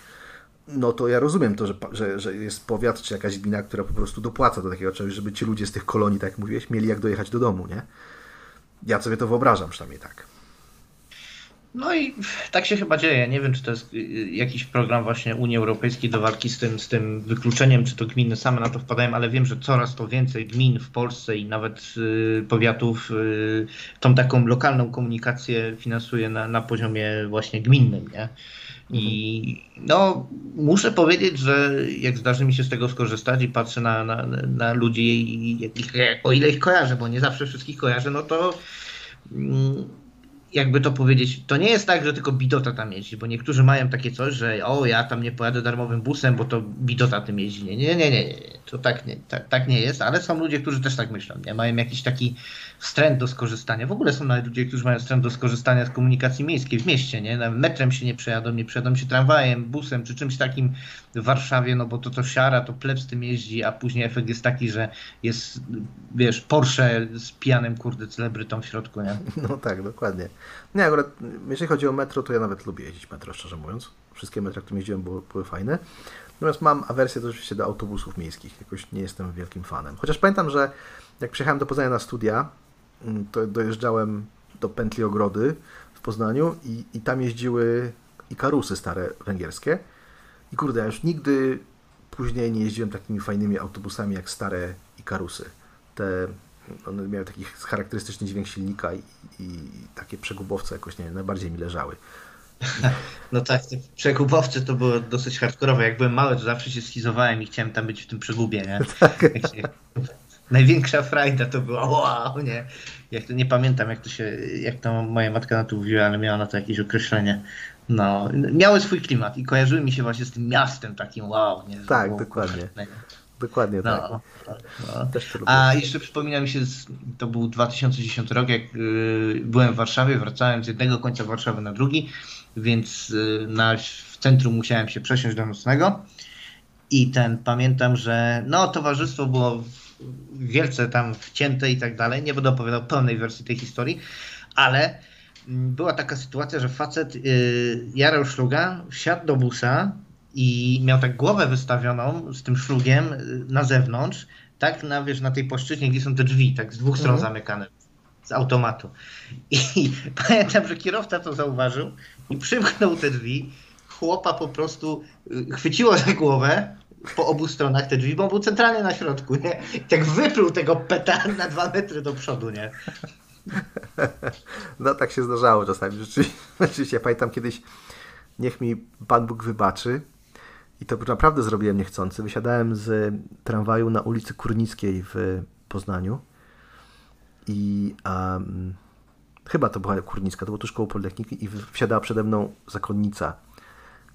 Speaker 1: no to ja rozumiem to, że, że, że jest powiat czy jakaś gmina, która po prostu dopłaca do takiego czegoś, żeby ci ludzie z tych kolonii, tak jak mówiłeś, mieli jak dojechać do domu, nie? Ja sobie to wyobrażam przynajmniej tak.
Speaker 2: No i tak się chyba dzieje. Nie wiem, czy to jest y, y, jakiś program właśnie Unii Europejskiej do walki z tym, z tym wykluczeniem, czy to gminy same na to wpadają, ale wiem, że coraz to więcej gmin w Polsce i nawet y, powiatów y, tą taką lokalną komunikację finansuje na, na poziomie właśnie gminnym, nie? I mhm. no, muszę powiedzieć, że jak zdarzy mi się z tego skorzystać i patrzę na, na, na ludzi, i, o ile ich kojarzę, bo nie zawsze wszystkich kojarzę, no to. Mm, jakby to powiedzieć, to nie jest tak, że tylko bidota tam jeździ, bo niektórzy mają takie coś, że o, ja tam nie pojadę darmowym busem, bo to bidota tym jeździ. Nie, nie, nie, nie, nie. to tak nie, tak, tak nie jest, ale są ludzie, którzy też tak myślą, nie? Mają jakiś taki wstręt do skorzystania. W ogóle są nawet ludzie, którzy mają wstręt do skorzystania z komunikacji miejskiej w mieście, nie? Metrem się nie przejadą, nie przejadą się tramwajem, busem czy czymś takim w Warszawie, no bo to to siara, to pleb z tym jeździ, a później efekt jest taki, że jest, wiesz, Porsche z pijanym, kurde, celebrytą w środku, nie? (laughs)
Speaker 1: No tak, dokładnie. Nie, akurat jeżeli chodzi o metro, to ja nawet lubię jeździć metro, szczerze mówiąc. Wszystkie metra, które jeździłem, były, były fajne. Natomiast mam awersję oczywiście do autobusów miejskich. Jakoś nie jestem wielkim fanem. Chociaż pamiętam, że jak przyjechałem do Poznania na studia, to dojeżdżałem do pętli Ogrody w Poznaniu i, i tam jeździły i karusy stare węgierskie. I kurde, ja już nigdy później nie jeździłem takimi fajnymi autobusami jak stare i karusy. Te one miały taki charakterystyczny dźwięk silnika i, i takie przegubowce jakoś, nie najbardziej mi leżały. (laughs)
Speaker 2: No tak, te przegubowce to było dosyć hardkorowe. Jak byłem mały, to zawsze się schizowałem i chciałem tam być w tym przegubie, nie? (laughs) Tak. Największa frajda to była, wow, nie. Jak to nie pamiętam, jak to się, jak to moja matka na to mówiła, ale miała na to jakieś określenie. No, miały swój klimat i kojarzyły mi się właśnie z tym miastem takim, wow, nie.
Speaker 1: Tak, dokładnie. Dokładnie no, tak. No,
Speaker 2: no. A jeszcze przypomina mi się, to był 2010 rok, jak y, byłem w Warszawie, wracałem z jednego końca Warszawy na drugi, więc y, na, w centrum musiałem się przesiąść do nocnego. I ten, pamiętam, że no towarzystwo było wielce tam wcięte i tak dalej. Nie będę opowiadał pełnej wersji tej historii, ale mm, była taka sytuacja, że facet yy, jarał szluga, wsiadł do busa i miał tak głowę wystawioną z tym szlugiem y, na zewnątrz, tak na, wiesz, na tej płaszczyźnie, gdzie są te drzwi, tak z dwóch stron mhm. zamykane z automatu. I (laughs) pamiętam, że kierowca to zauważył i przymknął te drzwi. Chłopa po prostu y, chwyciło za głowę, po obu stronach te drzwi, bo on był centralnie na środku, nie? I tak wypluł tego peta na dwa metry do przodu, nie?
Speaker 1: No tak się zdarzało czasami. Rzeczywiście, ja pamiętam kiedyś, niech mi Pan Bóg wybaczy, i to naprawdę zrobiłem niechcący. Wysiadałem z tramwaju na ulicy Kurnickiej w Poznaniu i um, chyba to była Kurnicka, to było tuż koło Politechniki i wsiadała przede mną zakonnica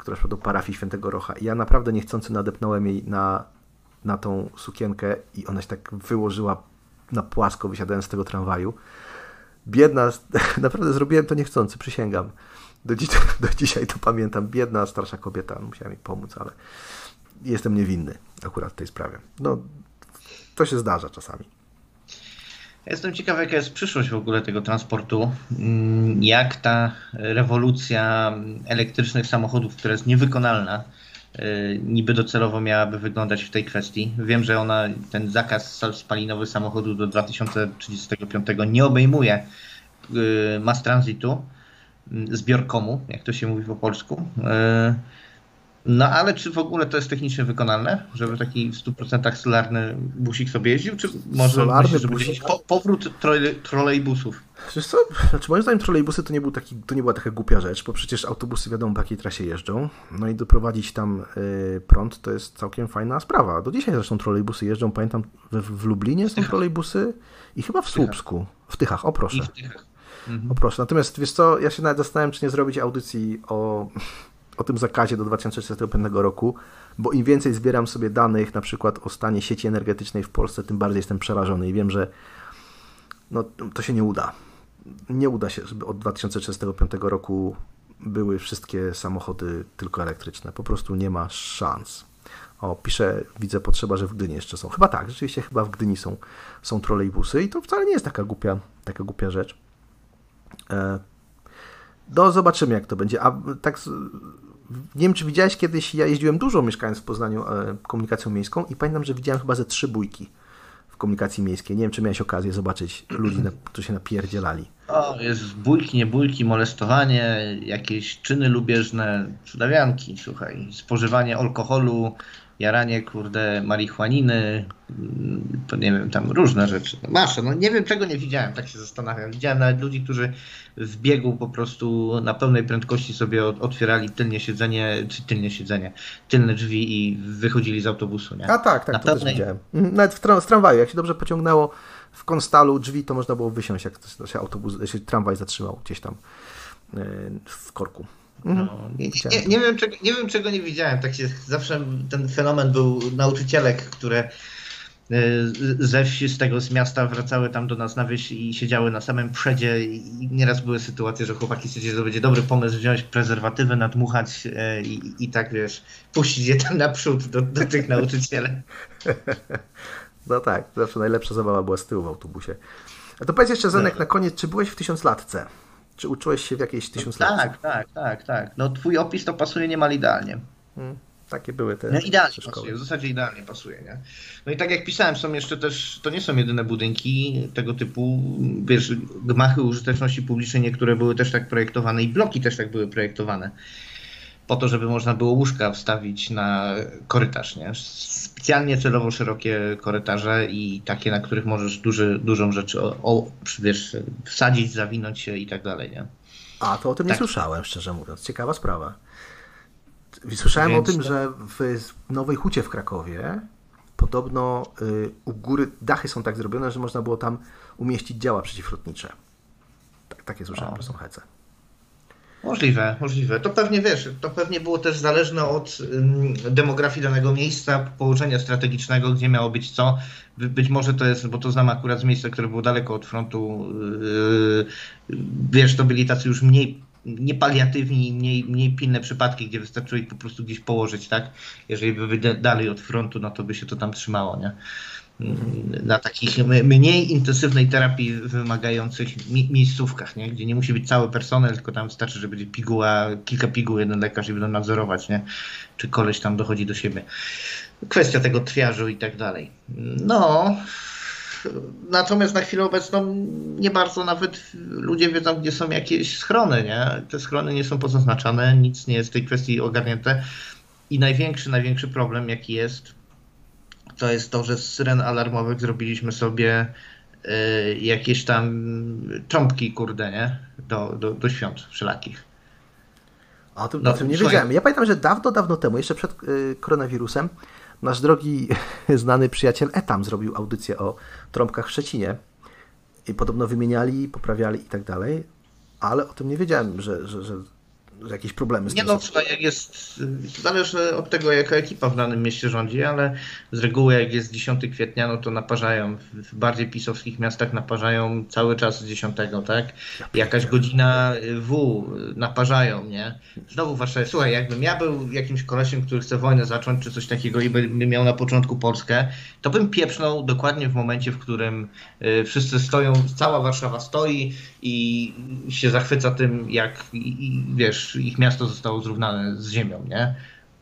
Speaker 1: która szła do parafii Świętego Rocha. I ja naprawdę niechcący nadepnąłem jej na, na tą sukienkę i ona się tak wyłożyła na płasko, wysiadając z tego tramwaju. Biedna, (laughs) naprawdę zrobiłem to niechcący, przysięgam. Do, dziś, (laughs) do dzisiaj to pamiętam. Biedna, starsza kobieta, musiała mi pomóc, ale jestem niewinny akurat w tej sprawie. No, to się zdarza czasami.
Speaker 2: Jestem ciekaw, jaka jest przyszłość w ogóle tego transportu. Mm, jak ta rewolucja elektrycznych samochodów, która jest niewykonalna, y, niby docelowo miałaby wyglądać w tej kwestii. Wiem, że ona, ten zakaz spalinowy samochodu do 2035 nie obejmuje y, mass transitu, y, zbiorkomu, jak to się mówi po polsku. No ale czy w ogóle to jest technicznie wykonalne, żeby taki w 100% solarny busik sobie jeździł, czy może solarny myślisz, że busik? Po, powrót trolejbusów?
Speaker 1: Wiesz co, znaczy moim zdaniem trolejbusy to nie, był taki, to nie była taka głupia rzecz, bo przecież autobusy wiadomo po jakiej trasie jeżdżą, no i doprowadzić tam y, prąd to jest całkiem fajna sprawa. Do dzisiaj zresztą trolejbusy jeżdżą, pamiętam w, w Lublinie są trolejbusy i chyba w Słupsku, w Tychach, o proszę. Mhm. O proszę. Natomiast wiesz co, ja się nawet zastanawiam, czy nie zrobić audycji o o tym zakazie do 2035 roku, bo im więcej zbieram sobie danych, na przykład o stanie sieci energetycznej w Polsce, tym bardziej jestem przerażony i wiem, że no, to się nie uda. Nie uda się, żeby od 2035 roku były wszystkie samochody tylko elektryczne. Po prostu nie ma szans. O, piszę, widzę potrzeba, że w Gdyni jeszcze są. Chyba tak, rzeczywiście chyba w Gdyni są, są trolejbusy i to wcale nie jest taka głupia, taka głupia rzecz. E, no, zobaczymy, jak to będzie. A tak nie wiem, czy widziałeś kiedyś, ja jeździłem dużo mieszkając w Poznaniu e, komunikacją miejską i pamiętam, że widziałem chyba ze trzy bójki w komunikacji miejskiej. Nie wiem, czy miałeś okazję zobaczyć ludzi, którzy się napierdzielali.
Speaker 2: O, jest bójki, nie bójki, molestowanie, jakieś czyny lubieżne, cudawianki, słuchaj, spożywanie alkoholu, jaranie, kurde, marihuaniny, to nie wiem, tam różne rzeczy. Masze, no nie wiem czego nie widziałem, tak się zastanawiam. Widziałem nawet ludzi, którzy w biegu po prostu na pełnej prędkości sobie otwierali tylnie siedzenie, czy tylnie siedzenie, tylne drzwi i wychodzili z autobusu, nie?
Speaker 1: A tak, tak, na to pełnej... też widziałem. Mhm, nawet w, tra- w tramwaju, jak się dobrze pociągnęło w konstalu drzwi, to można było wysiąść, jak się autobus, się tramwaj zatrzymał gdzieś tam e, w korku.
Speaker 2: Mhm. No, nie, nie, wiem, czego, nie wiem, czego nie widziałem. Tak się, zawsze ten fenomen był nauczycielek, które y, ze wsi, z tego z miasta wracały tam do nas na wieś i siedziały na samym przedzie i nieraz były sytuacje, że chłopaki stwierdzili, że to będzie dobry pomysł wziąć prezerwatywy, nadmuchać y, i, i tak wiesz, puścić je tam naprzód do, do tych (laughs) nauczycieli.
Speaker 1: No tak, zawsze najlepsza zabawa była z tyłu w autobusie. A to powiedz jeszcze Zenek no. na koniec, czy byłeś w tysiąclatce? Czy uczyłeś się w jakiejś tysiąclatce?
Speaker 2: Tak, tak, tak, tak. No twój opis to pasuje niemal idealnie.
Speaker 1: Hmm, takie były te
Speaker 2: No idealnie pasuje, w zasadzie idealnie pasuje, nie? No i tak jak pisałem, są jeszcze też, to nie są jedyne budynki tego typu, wiesz, gmachy użyteczności publicznej, niektóre były też tak projektowane i bloki też tak były projektowane po to, żeby można było łóżka wstawić na korytarz, nie? Specjalnie celowo szerokie korytarze i takie, na których możesz duży, dużą rzecz o, o, wiesz, wsadzić, zawinąć się i tak dalej, nie?
Speaker 1: A, to o tym tak. nie słyszałem, szczerze mówiąc. Ciekawa sprawa. Słyszałem Więc... o tym, że w Nowej Hucie w Krakowie podobno y, u góry dachy są tak zrobione, że można było tam umieścić działa przeciwlotnicze. Tak, takie słyszałem, że są hece.
Speaker 2: Możliwe, możliwe. To pewnie wiesz, to pewnie było też zależne od ym, demografii danego miejsca, położenia strategicznego, gdzie miało być co. By, być może to jest, bo to znam akurat z miejsca, które było daleko od frontu. Yy, wiesz, to byli tacy już mniej niepaliatywni, mniej, mniej pilne przypadki, gdzie wystarczyło ich po prostu gdzieś położyć, tak? Jeżeli by dalej od frontu, no to by się to tam trzymało, nie? Na takich mniej intensywnej terapii wymagających mi miejscówkach, nie? gdzie nie musi być cały personel, tylko tam wystarczy, że będzie piguła, kilka piguł, jeden lekarz i będą nadzorować, nie? czy koleś tam dochodzi do siebie. Kwestia tego triażu i tak dalej. No, natomiast na chwilę obecną nie bardzo nawet ludzie wiedzą, gdzie są jakieś schrony, nie? Te schrony nie są pozaznaczane, nic nie jest w tej kwestii ogarnięte. I największy, największy problem, jaki jest, to jest to, że z syren alarmowych zrobiliśmy sobie y, jakieś tam trąbki, kurde, nie? Do, do, do świąt wszelakich.
Speaker 1: A o tym, no, o tym nie wiedziałem. Ja pamiętam, że dawno, dawno temu, jeszcze przed y, koronawirusem, nasz drogi (laughs) znany przyjaciel Etam zrobił audycję o trąbkach w Szczecinie i podobno wymieniali, poprawiali i tak dalej, ale o tym nie wiedziałem, że, że, że jakieś problemy z
Speaker 2: Nie no, jak jest, zależy od tego, jaka ekipa w danym mieście rządzi, ale z reguły jak jest 10 kwietnia, no to naparzają, w bardziej pisowskich miastach naparzają cały czas z 10, tak? Jakaś godzina W naparzają, nie? Znowu w Warszawie, słuchaj, jakbym ja był jakimś kolesiem, który chce wojnę zacząć, czy coś takiego i by miał na początku Polskę, to bym pieprznął dokładnie w momencie, w którym y, wszyscy stoją, cała Warszawa stoi i się zachwyca tym, jak, i, wiesz, ich miasto zostało zrównane z ziemią, nie?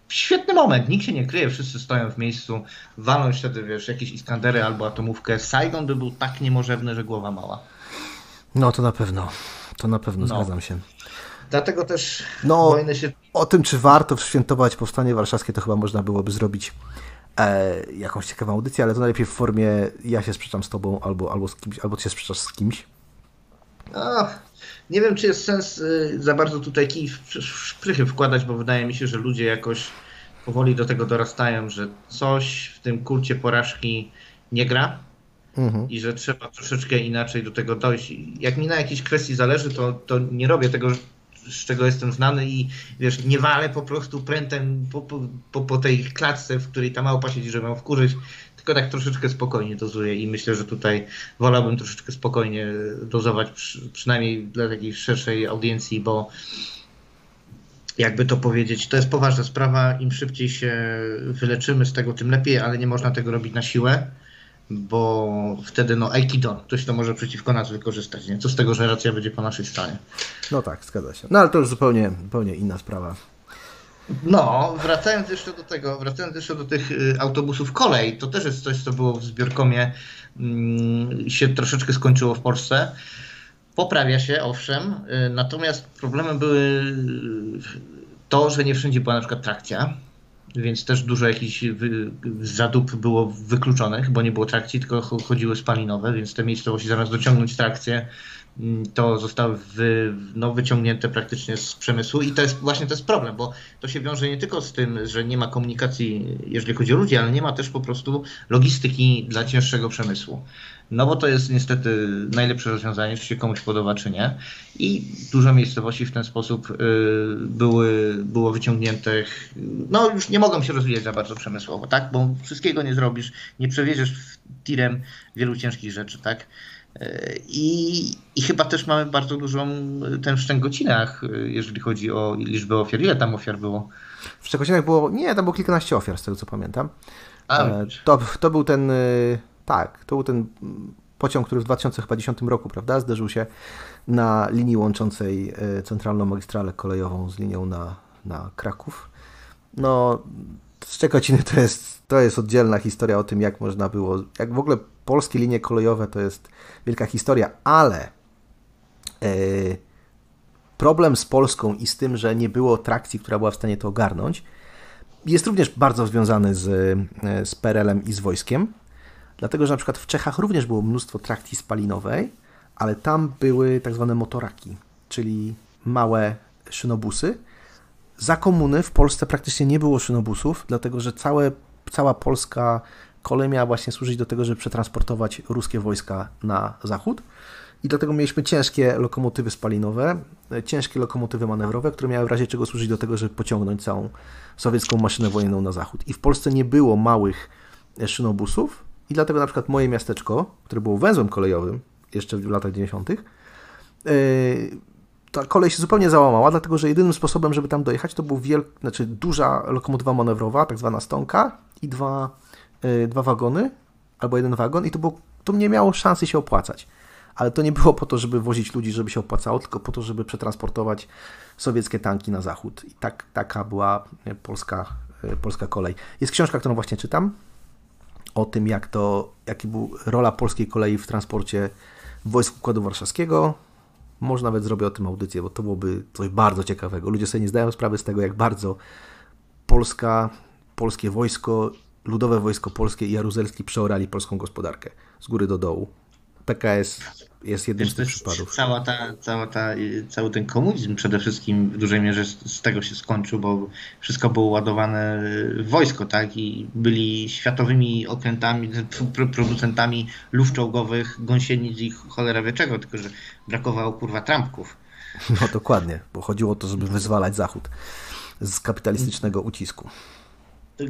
Speaker 2: Świetny moment, nikt się nie kryje, wszyscy stoją w miejscu, walą wtedy, wiesz, jakieś Iskandery albo atomówkę. Saigon by był tak niemożebny, że głowa mała.
Speaker 1: No to na pewno, to na pewno, no. zgadzam się.
Speaker 2: Dlatego też no, wojny się...
Speaker 1: O tym, czy warto świętować Powstanie Warszawskie, to chyba można byłoby zrobić e, jakąś ciekawą audycję, ale to najlepiej w formie ja się sprzeczam z tobą albo, albo z kimś, albo ty się sprzeczasz z kimś.
Speaker 2: Ach, nie wiem, czy jest sens y, za bardzo tutaj kij w szprychy wkładać, bo wydaje mi się, że ludzie jakoś powoli do tego dorastają, że coś w tym kulcie porażki nie gra mhm. i że trzeba troszeczkę inaczej do tego dojść. Jak mi na jakiejś kwestii zależy, to, to nie robię tego, z czego jestem znany i wiesz, nie walę po prostu prętem po, po, po tej klatce, w której ta małpa siedzi, żeby ją wkurzyć, tylko tak troszeczkę spokojnie dozuję i myślę, że tutaj wolałbym troszeczkę spokojnie dozować, przy, przynajmniej dla takiej szerszej audiencji, bo jakby to powiedzieć, to jest poważna sprawa. Im szybciej się wyleczymy z tego, tym lepiej, ale nie można tego robić na siłę, bo wtedy no Aikido, ktoś to może przeciwko nas wykorzystać. Nie? Co z tego, że racja będzie po naszej stronie?
Speaker 1: No tak, zgadza się. No ale to już zupełnie, zupełnie inna sprawa.
Speaker 2: No, wracając jeszcze do tego, wracając jeszcze do tych y, autobusów kolej, to też jest coś, co było w zbiorkomie, mm, się troszeczkę skończyło w Polsce. Poprawia się, owszem, y, natomiast problemem były y, to, że nie wszędzie była na przykład trakcja, więc też dużo jakichś zadup było wykluczonych, bo nie było trakcji, tylko chodziły spalinowe, więc te miejscowości zamiast dociągnąć trakcję, to zostały wy, no, wyciągnięte praktycznie z przemysłu i to jest właśnie to jest problem, bo to się wiąże nie tylko z tym, że nie ma komunikacji, jeżeli chodzi o ludzi, ale nie ma też po prostu logistyki dla cięższego przemysłu. No bo to jest niestety najlepsze rozwiązanie, czy się komuś podoba, czy nie. I dużo miejscowości w ten sposób y, były, było wyciągniętych. No już nie mogą się rozwijać za bardzo przemysłowo, tak? Bo wszystkiego nie zrobisz, nie przewieziesz tirem wielu ciężkich rzeczy, tak? I, I chyba też mamy bardzo dużą ten w Szczęgocinach, jeżeli chodzi o liczbę ofiar. Ile tam ofiar było?
Speaker 1: W Szczęgocinach było, nie, tam było kilkanaście ofiar, z tego co pamiętam. A, e, to, to był ten, y, tak, to był ten pociąg, który w 2010 roku, prawda, zderzył się na linii łączącej y, centralną magistralę kolejową z linią na, na Kraków. No, Szczekociny to jest, to jest oddzielna historia o tym, jak można było, jak w ogóle polskie linie kolejowe to jest wielka historia, ale yy, problem z Polską i z tym, że nie było trakcji, która była w stanie to ogarnąć, jest również bardzo związany z, e, z PRL-em i z wojskiem, dlatego że na przykład w Czechach również było mnóstwo trakcji spalinowej, ale tam były tak zwane motoraki, czyli małe szynobusy. Za komuny w Polsce praktycznie nie było szynobusów, dlatego że całe, cała polska kolej miała właśnie służyć do tego, żeby przetransportować ruskie wojska na zachód. I dlatego mieliśmy ciężkie lokomotywy spalinowe, e, ciężkie lokomotywy manewrowe, które miały w razie czego służyć do tego, żeby pociągnąć całą sowiecką maszynę wojenną na zachód. I w Polsce nie było małych e, szynobusów i dlatego na przykład moje miasteczko, które było węzłem kolejowym jeszcze w latach 90., ta kolej się zupełnie załamała, dlatego że jedynym sposobem, żeby tam dojechać, to był znaczy duża lokomotywa manewrowa, tak zwana stonka i dwa, dwa wagony, albo jeden wagon i to, było, to nie miało szansy się opłacać. Ale to nie było po to, żeby wozić ludzi, żeby się opłacało, tylko po to, żeby przetransportować sowieckie tanki na zachód. I tak, taka była polska, yy, polska kolej. Jest książka, którą właśnie czytam, o tym, jak to, jaki był rola polskiej kolei w transporcie wojsk Układu Warszawskiego, może nawet zrobię o tym audycję, bo to byłoby coś bardzo ciekawego. Ludzie sobie nie zdają sprawy z tego, jak bardzo Polska, polskie wojsko, ludowe wojsko polskie i Jaruzelski przeorali polską gospodarkę z góry do dołu. PKS jest jednym z tych przypadków.
Speaker 2: Cała ta, cała ta, cały ten komunizm przede wszystkim w dużej mierze z, z, tego się skończył, bo wszystko było ładowane w wojsko, tak? I byli światowymi okrętami, producentami luf czołgowych, gąsienic i cholera wie czego, tylko że brakowało kurwa trampków.
Speaker 1: No dokładnie, bo chodziło o to, żeby wyzwalać Zachód z kapitalistycznego ucisku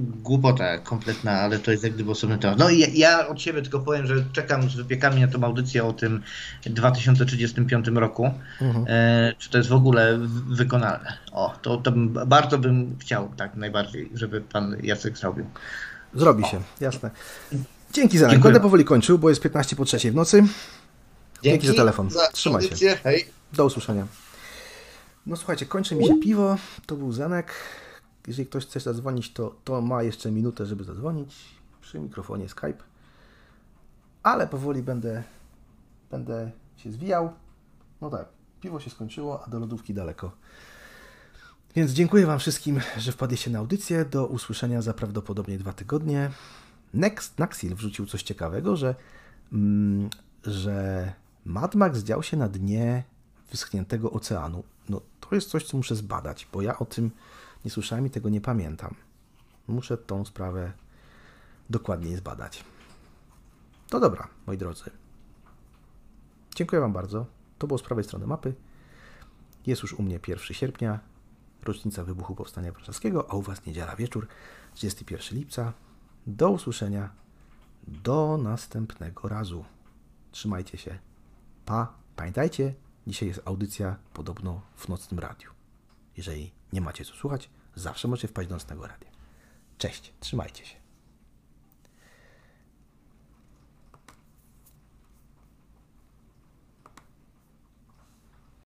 Speaker 2: głupota kompletna, ale to jest jak gdyby osobny temat. No i ja, ja, od siebie tylko powiem, że czekam z wypiekami na tą audycję o tym 2035 roku. Mhm. E, czy to jest w ogóle wykonalne? O, to, to bym, bardzo bym chciał tak najbardziej, żeby pan Jacek zrobił.
Speaker 1: Zrobi się, jasne. Dzięki za Będę powoli kończył, bo jest 15 po trzeciej w nocy. Dzięki, Dzięki za telefon. Za Trzymaj się. Hej. Do usłyszenia. No słuchajcie, kończy mi się piwo. To był Zenek. Jeżeli ktoś chce zadzwonić, to, to ma jeszcze minutę, żeby zadzwonić przy mikrofonie Skype. Ale powoli będę, będę się zwijał. No tak, piwo się skończyło, a do lodówki daleko. Więc dziękuję Wam wszystkim, że wpadliście na audycję. Do usłyszenia za prawdopodobnie dwa tygodnie. Next Naxil wrzucił coś ciekawego, że, mm, że Mad Max dział się na dnie wyschniętego oceanu. No to jest coś, co muszę zbadać, bo ja o tym nie słyszałem i tego nie pamiętam. Muszę tą sprawę dokładniej zbadać. To dobra, moi drodzy. Dziękuję Wam bardzo. To było z prawej strony mapy. Jest już u mnie 1 sierpnia, rocznica wybuchu Powstania Warszawskiego, a u Was niedziela wieczór, 31 lipca. Do usłyszenia. Do następnego razu. Trzymajcie się. Pa. Pamiętajcie, dzisiaj jest audycja podobno w nocnym radiu. Jeżeli nie macie co słuchać, zawsze możecie wpaść do nocnego radia. Cześć, trzymajcie się.